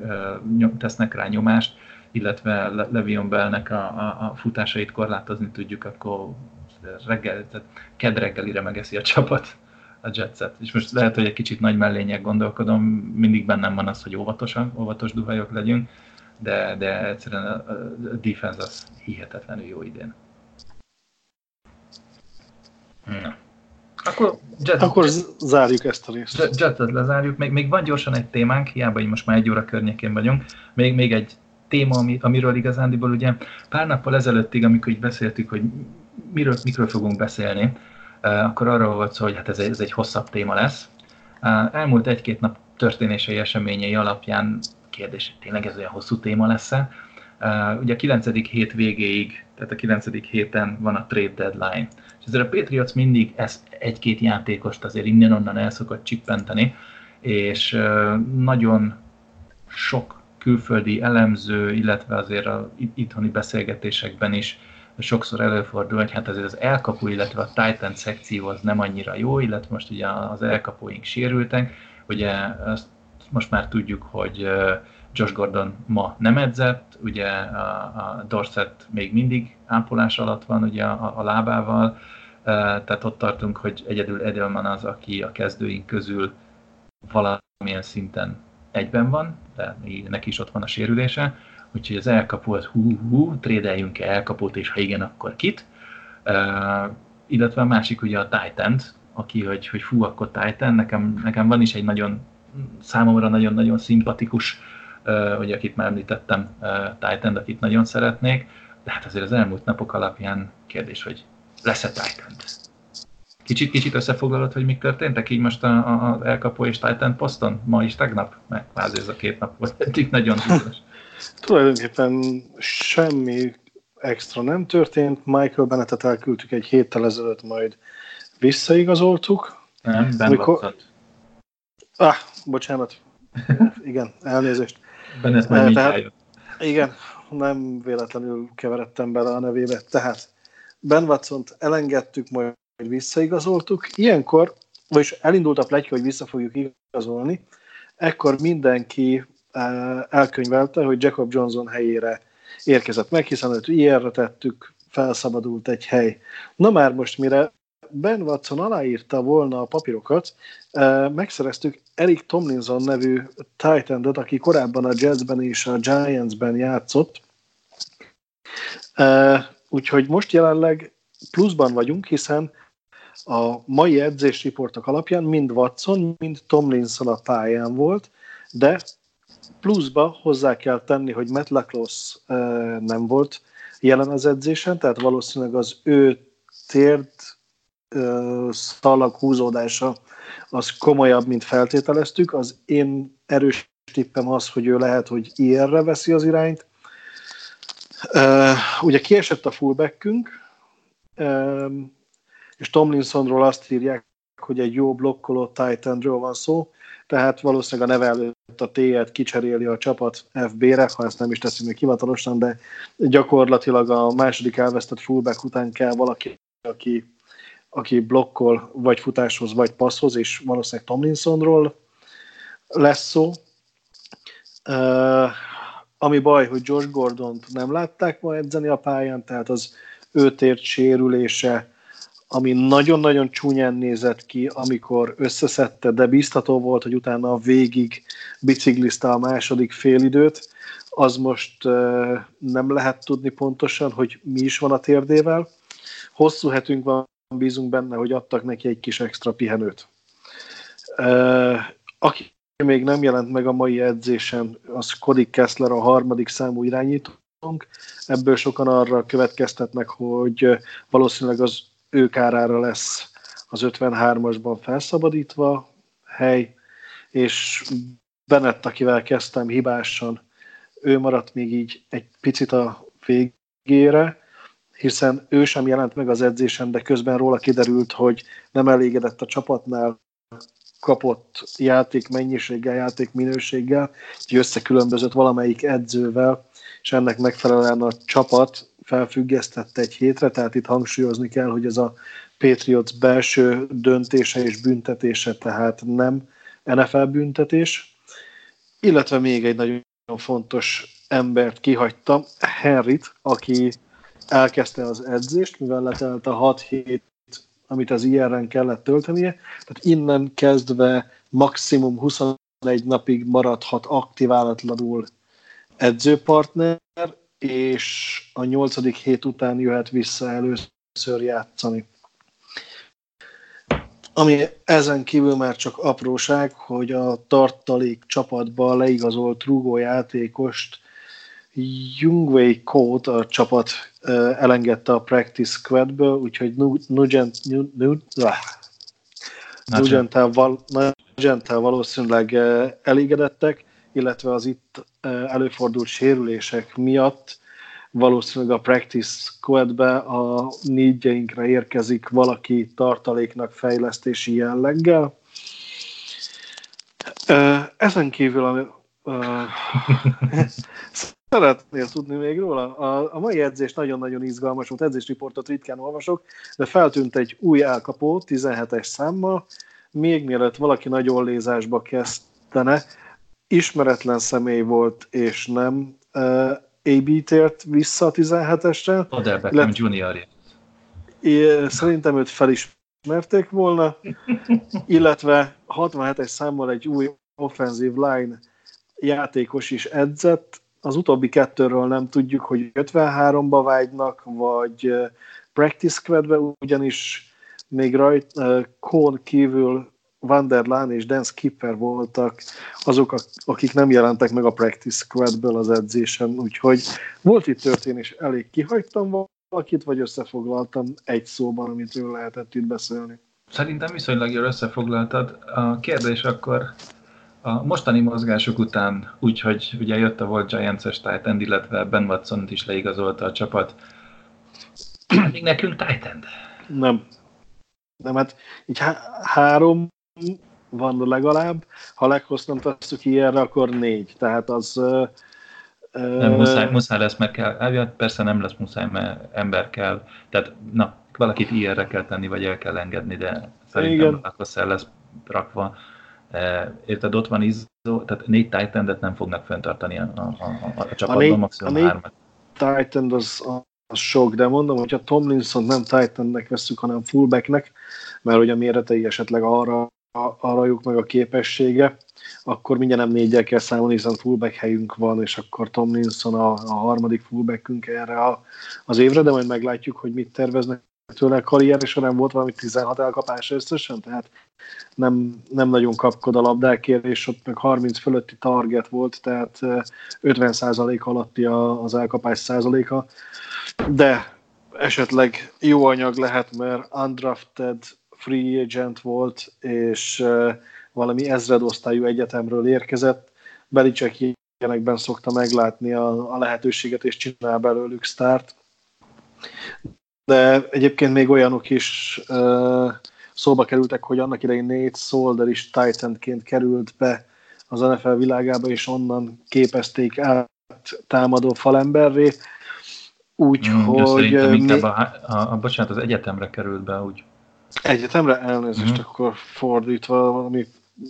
Speaker 1: tesznek rá nyomást, illetve Levion Bellnek a, a, a futásait korlátozni tudjuk, akkor reggel, tehát ked reggelire megeszi a csapat a Jetset. És most lehet, hogy egy kicsit nagy mellények gondolkodom, mindig bennem van az, hogy óvatosan, óvatos duhajok legyünk, de, de egyszerűen a defense az hihetetlenül jó idén.
Speaker 2: Na. Akkor, jet, Akkor zárjuk ezt a részt.
Speaker 1: Jet, jetet lezárjuk. Még, még van gyorsan egy témánk, hiába így most már egy óra környékén vagyunk. Még, még egy téma, ami, amiről igazándiból ugye pár nappal ezelőttig, amikor így beszéltük, hogy miről, mikről fogunk beszélni, uh, akkor arról volt szó, hogy hát ez egy, ez egy hosszabb téma lesz. Uh, elmúlt egy-két nap történései, eseményei alapján kérdés, tényleg ez olyan hosszú téma lesz-e? Uh, ugye a 9. hét végéig, tehát a 9. héten van a trade deadline. És ezért a Patriots mindig ez egy-két játékost azért innen-onnan el szokott csippenteni, és nagyon sok külföldi elemző, illetve azért a itthoni beszélgetésekben is sokszor előfordul, hogy hát azért az elkapó, illetve a Titan szekció az nem annyira jó, illetve most ugye az elkapóink sérültek, ugye azt most már tudjuk, hogy Josh Gordon ma nem edzett, ugye a, a Dorset még mindig ápolás alatt van ugye a, a lábával, tehát ott tartunk, hogy egyedül Edelman az, aki a kezdőink közül valamilyen szinten egyben van, de neki is ott van a sérülése, úgyhogy az elkapót, hú, hú, trédeljünk -e elkapót, és ha igen, akkor kit. Uh, illetve a másik ugye a titan aki, hogy, hogy fú, akkor Titan, nekem, nekem van is egy nagyon, számomra nagyon-nagyon szimpatikus, uh, akit már említettem, uh, Titan, akit nagyon szeretnék, de hát azért az elmúlt napok alapján kérdés, hogy lesz-e Titan? Kicsit, kicsit összefoglalod, hogy mik történtek így most az elkapó és Titan poszton, ma is tegnap, mert kvázi ez a két nap volt eddig nagyon bizonyos.
Speaker 2: Tulajdonképpen semmi extra nem történt. Michael Bennettet elküldtük egy héttel ezelőtt, majd visszaigazoltuk.
Speaker 1: Nem, Ben Amikor...
Speaker 2: Ah, bocsánat. Igen, elnézést.
Speaker 1: Bennett majd uh, tehát,
Speaker 2: Igen, nem véletlenül keveredtem bele a nevébe. Tehát Ben watson elengedtük, majd visszaigazoltuk. Ilyenkor, vagyis elindult a pletyka, hogy vissza fogjuk igazolni, ekkor mindenki elkönyvelte, hogy Jacob Johnson helyére érkezett meg, hiszen őt ilyenre tettük, felszabadult egy hely. Na már most, mire Ben Watson aláírta volna a papírokat, megszereztük Eric Tomlinson nevű titan aki korábban a Jetsben és a Giantsben játszott. Úgyhogy most jelenleg pluszban vagyunk, hiszen a mai edzésriportok alapján mind Watson, mind Tomlinson a pályán volt, de pluszba hozzá kell tenni, hogy Matt LaCrosse nem volt jelen az edzésen, tehát valószínűleg az ő térd szalag húzódása az komolyabb, mint feltételeztük. Az én erős tippem az, hogy ő lehet, hogy ilyenre veszi az irányt. Uh, ugye kiesett a fullbackünk, um, és Tomlinsonról azt írják, hogy egy jó blokkoló Titanről van szó, tehát valószínűleg a neve a T-et kicseréli a csapat FB-re, ha ezt nem is teszi még hivatalosan, de gyakorlatilag a második elvesztett fullback után kell valaki, aki, aki blokkol vagy futáshoz, vagy passzhoz, és valószínűleg Tomlinsonról lesz szó. Uh, ami baj, hogy Josh Gordont nem látták ma edzeni a pályán, tehát az őtért sérülése ami nagyon-nagyon csúnyán nézett ki, amikor összeszedte, de biztató volt, hogy utána végig biciklizte a második félidőt, az most nem lehet tudni pontosan, hogy mi is van a térdével. Hosszú hetünk van, bízunk benne, hogy adtak neki egy kis extra pihenőt. Aki még nem jelent meg a mai edzésen, az Cody Kessler a harmadik számú irányítónk. Ebből sokan arra következtetnek, hogy valószínűleg az ő kárára lesz az 53-asban felszabadítva hely, és Bennett, akivel kezdtem hibásan, ő maradt még így egy picit a végére, hiszen ő sem jelent meg az edzésen, de közben róla kiderült, hogy nem elégedett a csapatnál, kapott játék mennyiséggel, játék minőséggel, hogy összekülönbözött valamelyik edzővel, és ennek megfelelően a csapat felfüggesztette egy hétre, tehát itt hangsúlyozni kell, hogy ez a Patriots belső döntése és büntetése, tehát nem NFL büntetés. Illetve még egy nagyon fontos embert kihagytam, Henryt, aki elkezdte az edzést, mivel letelt a 6 hét, amit az IR-en kellett töltenie, tehát innen kezdve maximum 21 napig maradhat aktiválatlanul edzőpartner, és a nyolcadik hét után jöhet vissza először játszani. Ami ezen kívül már csak apróság, hogy a tartalék csapatba leigazolt rúgó játékost Jungwei Coat a csapat elengedte a practice squadből, úgyhogy Nugent, Nugent-tel val, valószínűleg elégedettek, illetve az itt előfordult sérülések miatt valószínűleg a practice squadbe a négyeinkre érkezik valaki tartaléknak fejlesztési jelleggel. Ezen kívül szeretnél tudni még róla? A, a mai edzés nagyon-nagyon izgalmas volt, edzésriportot ritkán olvasok, de feltűnt egy új elkapó 17-es számmal, még mielőtt valaki nagyon lézásba kezdene, ismeretlen személy volt, és nem AB tért vissza a 17-esre.
Speaker 1: Odell Beckham Jr.
Speaker 2: Szerintem őt felismerték volna, illetve 67-es számmal egy új offensive line játékos is edzett. Az utóbbi kettőről nem tudjuk, hogy 53-ba vágynak, vagy practice squadbe, ugyanis még rajt, Kohn kívül Van der Laan és Dan Skipper voltak azok, akik nem jelentek meg a practice squadből az edzésen, úgyhogy volt itt történés, elég kihagytam valakit, vagy összefoglaltam egy szóban, amitől lehetett itt beszélni.
Speaker 1: Szerintem viszonylag jól összefoglaltad. A kérdés akkor a mostani mozgások után, úgyhogy ugye jött a volt Giants-es Titan, illetve Ben watson is leigazolta a csapat, még nekünk Titan?
Speaker 2: Nem. Nem, hát így há- három van legalább, ha leghosszabb veszük ilyenre, akkor négy. Tehát az...
Speaker 1: Nem, muszáj, muszáj lesz, mert kell, hát persze nem lesz muszáj, mert ember kell. Tehát, na, valakit ilyenre kell tenni, vagy el kell engedni, de szerintem akkor lesz rakva. Érted, ott van Izzo, tehát négy titan nem fognak fenntartani a, a, a, a csapatban, a négy, maximum a négy hármat.
Speaker 2: Titan az, az sok, de mondom, hogyha Tomlinson nem Titannek veszük, hanem fullbacknek, mert hogy a méretei esetleg arra arra meg a képessége, akkor mindjárt nem négyel kell számolni, hiszen fullback helyünk van, és akkor Tomlinson a, a harmadik fullbackünk erre a, az évre, de majd meglátjuk, hogy mit terveznek tőle a karrier során volt valami 16 elkapás összesen, tehát nem, nem nagyon kapkod a labdákért, és ott meg 30 fölötti target volt, tehát 50% alatti az elkapás százaléka, de esetleg jó anyag lehet, mert undrafted free agent volt, és valami ezredosztályú egyetemről érkezett. Belicek ilyenekben szokta meglátni a, a lehetőséget, és csinál belőlük sztárt. De egyébként még olyanok is uh, szóba kerültek, hogy annak idején Nate Solder is Titanként került be az NFL világába, és onnan képezték át támadó falemberré. Úgyhogy... Mm,
Speaker 1: szerintem inkább a, a, a, bocsánat, az egyetemre került be, úgy.
Speaker 2: Egyetemre elnézést, mm-hmm. akkor fordítva, valami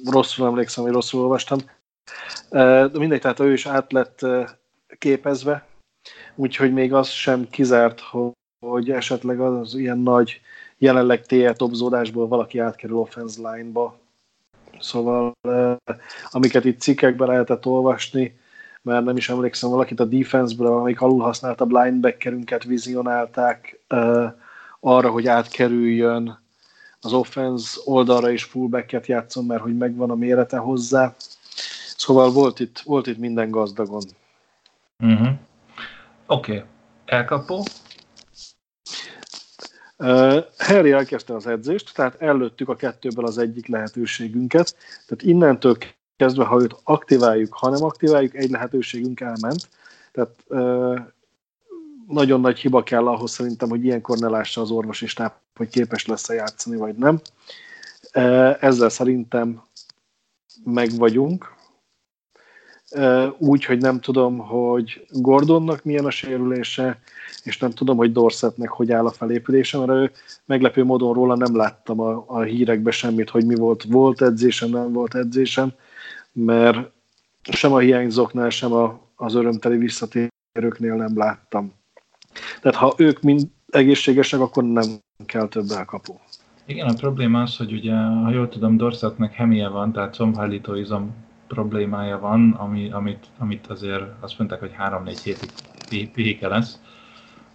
Speaker 2: rosszul emlékszem, hogy rosszul olvastam. De mindegy, tehát ő is át lett képezve, úgyhogy még az sem kizárt, hogy esetleg az ilyen nagy jelenleg TE topzódásból valaki átkerül offense line-ba. Szóval amiket itt cikkekben lehetett olvasni, mert nem is emlékszem, valakit a defense-ből, amik alul használtabb linebackerünket vizionálták arra, hogy átkerüljön az offense oldalra is fullbacket játszom, mert hogy megvan a mérete hozzá. Szóval volt itt, volt itt minden gazdagon.
Speaker 1: Uh-huh. Oké. Okay. Elkapó?
Speaker 2: Uh, Harry elkezdte az edzést, tehát előttük a kettőből az egyik lehetőségünket. Tehát innentől kezdve, ha őt aktiváljuk, ha nem aktiváljuk, egy lehetőségünk elment. Tehát nagyon nagy hiba kell ahhoz szerintem, hogy ilyenkor ne lássa az orvosi stáb, hogy képes lesz-e játszani, vagy nem. Ezzel szerintem meg vagyunk. Úgy, hogy nem tudom, hogy Gordonnak milyen a sérülése, és nem tudom, hogy Dorsetnek hogy áll a felépülése, mert ő meglepő módon róla nem láttam a, a hírekbe semmit, hogy mi volt. Volt edzésem, nem volt edzésem, mert sem a hiányzóknál, sem a, az örömteli visszatérőknél nem láttam. Tehát ha ők mind egészségesek, akkor nem kell több elkapó.
Speaker 1: Igen, a probléma az, hogy ugye, ha jól tudom, Dorsetnek hemie van, tehát combhajlító izom problémája van, ami, amit, amit azért azt mondták, hogy 3-4 hétig pihike lesz,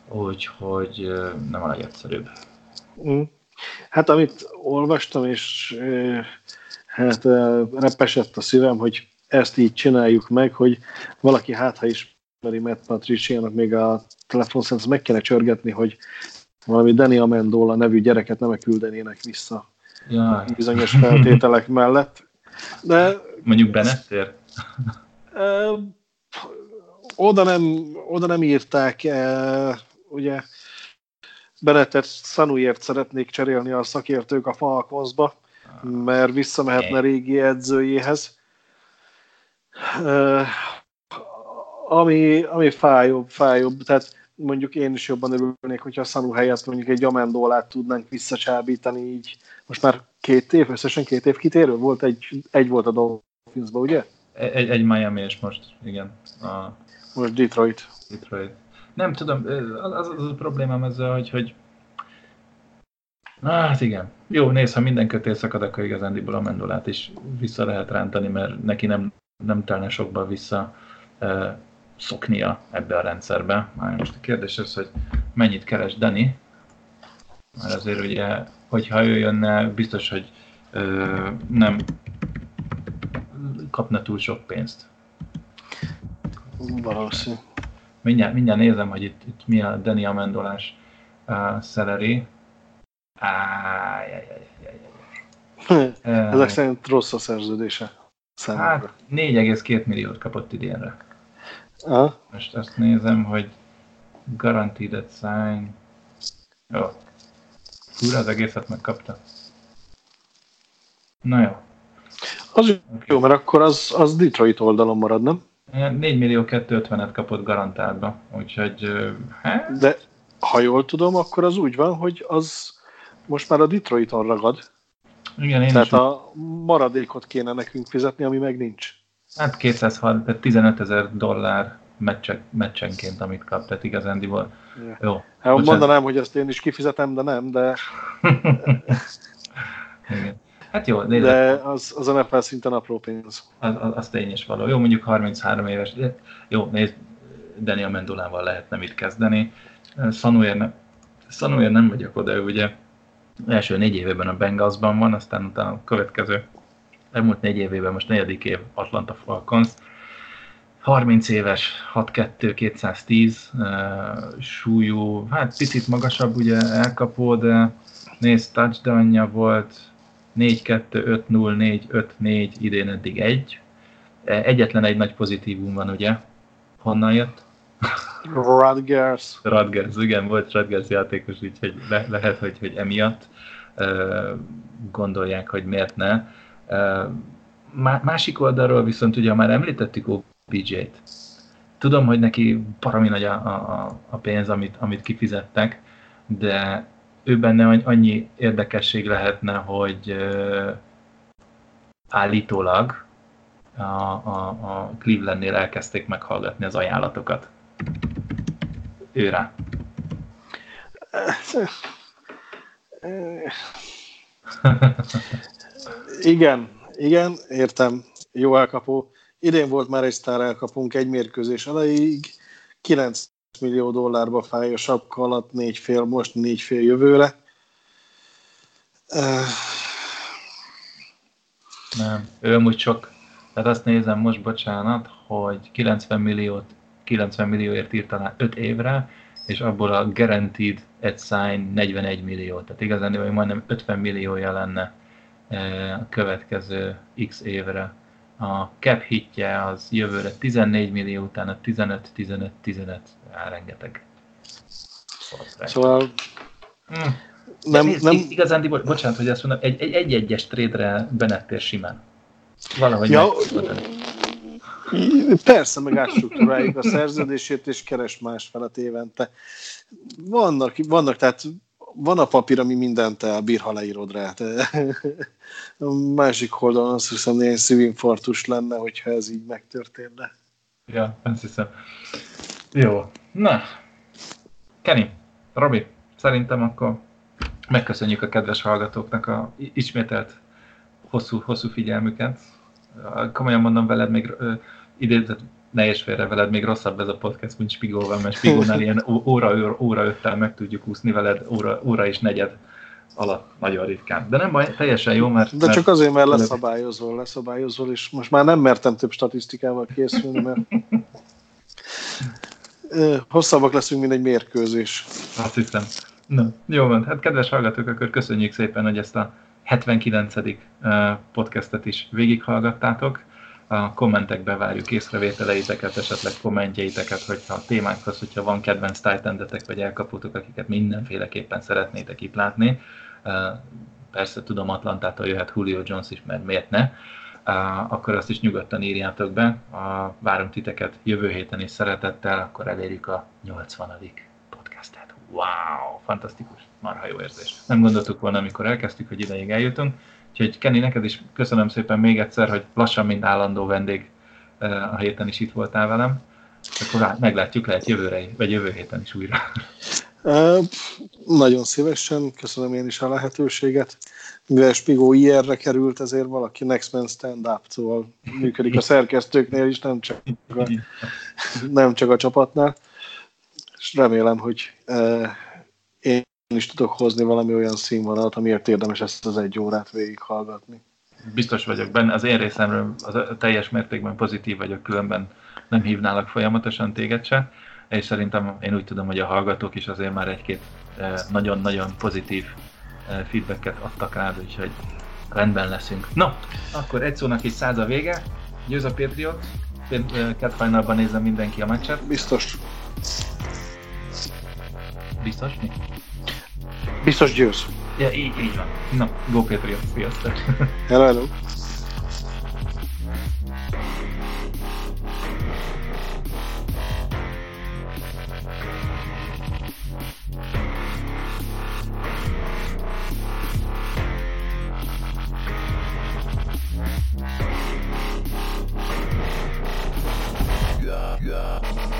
Speaker 1: úgyhogy nem a legegyszerűbb.
Speaker 2: Mm. Hát amit olvastam, és hát repesett a szívem, hogy ezt így csináljuk meg, hogy valaki hát ha ismeri Matt Patriciának még a telefonszent, meg kéne csörgetni, hogy valami Danny Amendola nevű gyereket nem küldenének vissza Jaj. bizonyos feltételek mellett. De,
Speaker 1: Mondjuk Bennettért?
Speaker 2: oda, nem, oda nem írták, e, ugye Bennettet Sanuyért szeretnék cserélni a szakértők a Falconsba, mert visszamehetne régi edzőjéhez. E, ami, ami fájóbb, fájóbb, tehát mondjuk én is jobban örülnék, hogyha a Sanu helyett mondjuk egy Amendolát tudnánk visszacsábítani így. Most már két év, összesen két év kitérő volt, egy, egy volt a Dolphinsban, ugye?
Speaker 1: Egy, egy Miami és most, igen. A...
Speaker 2: Most Detroit.
Speaker 1: Detroit. Nem tudom, az, az, a problémám ezzel, hogy, hogy Hát igen. Jó, nézd, ha minden kötél szakad, akkor igazándiból a Mendolát is vissza lehet rántani, mert neki nem, nem telne sokba vissza szoknia ebbe a rendszerbe. Már most a kérdés az, hogy mennyit keres Dani, mert azért ugye, hogyha ő jönne, biztos, hogy ö, nem kapna túl sok pénzt.
Speaker 2: Valószínű.
Speaker 1: Mindjárt, mindjárt nézem, hogy itt, itt mi a Dani Amendolás uh, szeleri.
Speaker 2: Ezek szerint rossz a szerződése.
Speaker 1: Számomra. Hát 4,2 milliót kapott idénre. Aha. Most azt nézem, hogy guaranteed sign. Jó. Húra az egészet megkapta. Na jó.
Speaker 2: Az jó, mert akkor az, az Detroit oldalon marad, nem?
Speaker 1: 4 millió 250-et kapott garantáltba, úgyhogy hát...
Speaker 2: De ha jól tudom, akkor az úgy van, hogy az most már a Detroiton ragad.
Speaker 1: Igen, én
Speaker 2: Tehát
Speaker 1: is
Speaker 2: a maradékot kéne nekünk fizetni, ami meg nincs.
Speaker 1: Hát 230, tehát 15 ezer dollár meccsek, meccsenként, amit kap, tehát igazándiból yeah. jó.
Speaker 2: Hát Bocsánat. mondanám, hogy ezt én is kifizetem, de nem, de...
Speaker 1: Igen. Hát jó,
Speaker 2: nézd, de az, az a NFL szinten apró pénz.
Speaker 1: Az, az, az tény is való. Jó, mondjuk 33 éves, de jó, nézd, Daniel Mendulával lehetne mit kezdeni. Sanuer, ne, Sanuer nem vagyok oda, ő ugye első négy évében a Bengalsban van, aztán utána a következő elmúlt négy évében, most negyedik év Atlanta Falcons. 30 éves, 6'2", 210 uh, súlyú, hát picit magasabb ugye elkapó, de nézd, touchdownja volt, 4-2, 5-0, 4-5-4, idén eddig egy. Egyetlen egy nagy pozitívum van, ugye? Honnan jött?
Speaker 2: Rutgers.
Speaker 1: Rutgers, igen, volt Rutgers játékos, úgyhogy le, lehet, hogy, hogy emiatt uh, gondolják, hogy miért ne. Uh, másik oldalról viszont ugye már említettük OBJ-t. Tudom, hogy neki parami nagy a, a, a pénz, amit, amit kifizettek, de ő benne annyi érdekesség lehetne, hogy állítólag a, a, a Clevelandnél elkezdték meghallgatni az ajánlatokat. Őrá.
Speaker 2: igen, igen, értem. Jó elkapó. Idén volt már egy sztár elkapunk egy mérkőzés elejéig. 9 millió dollárba fáj a sapka alatt, négy fél most, négy fél jövőre.
Speaker 1: Nem, ő amúgy sok. Tehát azt nézem most, bocsánat, hogy 90 milliót 90 millióért írt talán 5 évre, és abból a guaranteed egy sign 41 millió. Tehát igazán hogy majdnem 50 milliója lenne a következő x évre. A cap hitje az jövőre 14 millió, utána 15, 15, 15, á, rengeteg.
Speaker 2: Szóval hmm. nem,
Speaker 1: nézd, nem... Igazán, bocsánat, hogy ezt mondom, egy, egy, egy egyes trade-re benettél simán. Valahogy ja,
Speaker 2: Persze, meg átstruktúráljuk a szerződését, és keres más felet évente. Vannak, vannak, tehát van a papír, ami mindent elbír, ha leírod rá. A másik oldalon azt hiszem, hogy szívinfarktus lenne, hogyha ez így megtörténne.
Speaker 1: Ja, azt hiszem. Jó. Na, Kenny, Robi, szerintem akkor megköszönjük a kedves hallgatóknak a ismételt hosszú, hosszú figyelmüket. Komolyan mondom veled még idézett ne és félre veled, még rosszabb ez a podcast, mint Spigóval, mert Spigónál ilyen óra, óra öttel meg tudjuk úszni veled, óra, óra és negyed alatt nagyon ritkán. De nem baj, teljesen jó, mert...
Speaker 2: De csak azért, mert leszabályozol, leszabályozol, és most már nem mertem több statisztikával készülni, mert hosszabbak leszünk, mint egy mérkőzés.
Speaker 1: Azt hiszem. Na, jó van. Hát kedves hallgatók, akkor köszönjük szépen, hogy ezt a 79. podcastet is végighallgattátok. A kommentekbe várjuk észrevételeiteket, esetleg kommentjeiteket, hogyha a témákhoz, hogyha van kedvenc titan vagy elkaputok, akiket mindenféleképpen szeretnétek itt látni. Persze tudom, Atlantától jöhet Julio Jones is, mert miért ne? akkor azt is nyugodtan írjátok be. Várunk titeket jövő héten is szeretettel, akkor elérjük a 80. podcastet. Wow, fantasztikus, marha jó érzés. Nem gondoltuk volna, amikor elkezdtük, hogy ideig eljutunk. Úgyhogy Kenny, neked is köszönöm szépen még egyszer, hogy lassan, mint állandó vendég a héten is itt voltál velem. Akkor meglátjuk, lehet jövőre, vagy jövő héten is újra.
Speaker 2: Uh, nagyon szívesen, köszönöm én is a lehetőséget. Mivel Spigó IR-re került, ezért valaki Next Man Stand Up, szóval működik a szerkesztőknél is, nem csak a, nem csak a csapatnál. És remélem, hogy uh, én is tudok hozni valami olyan színvonalat, amiért érdemes ezt az egy órát végighallgatni.
Speaker 1: Biztos vagyok benne, az én részemről az teljes mértékben pozitív vagyok, különben nem hívnálak folyamatosan téged se, és szerintem én úgy tudom, hogy a hallgatók is azért már egy-két nagyon-nagyon pozitív feedbacket adtak rád, úgyhogy rendben leszünk. No, akkor egy szónak is száz a vége, győz a Patriot, Cat nézem mindenki a meccset.
Speaker 2: Biztos.
Speaker 1: Biztos mi?
Speaker 2: Biztos győz.
Speaker 1: Ja, így, így van. Na, go Patriot, sziasztok!
Speaker 2: Hello, hello. Yeah.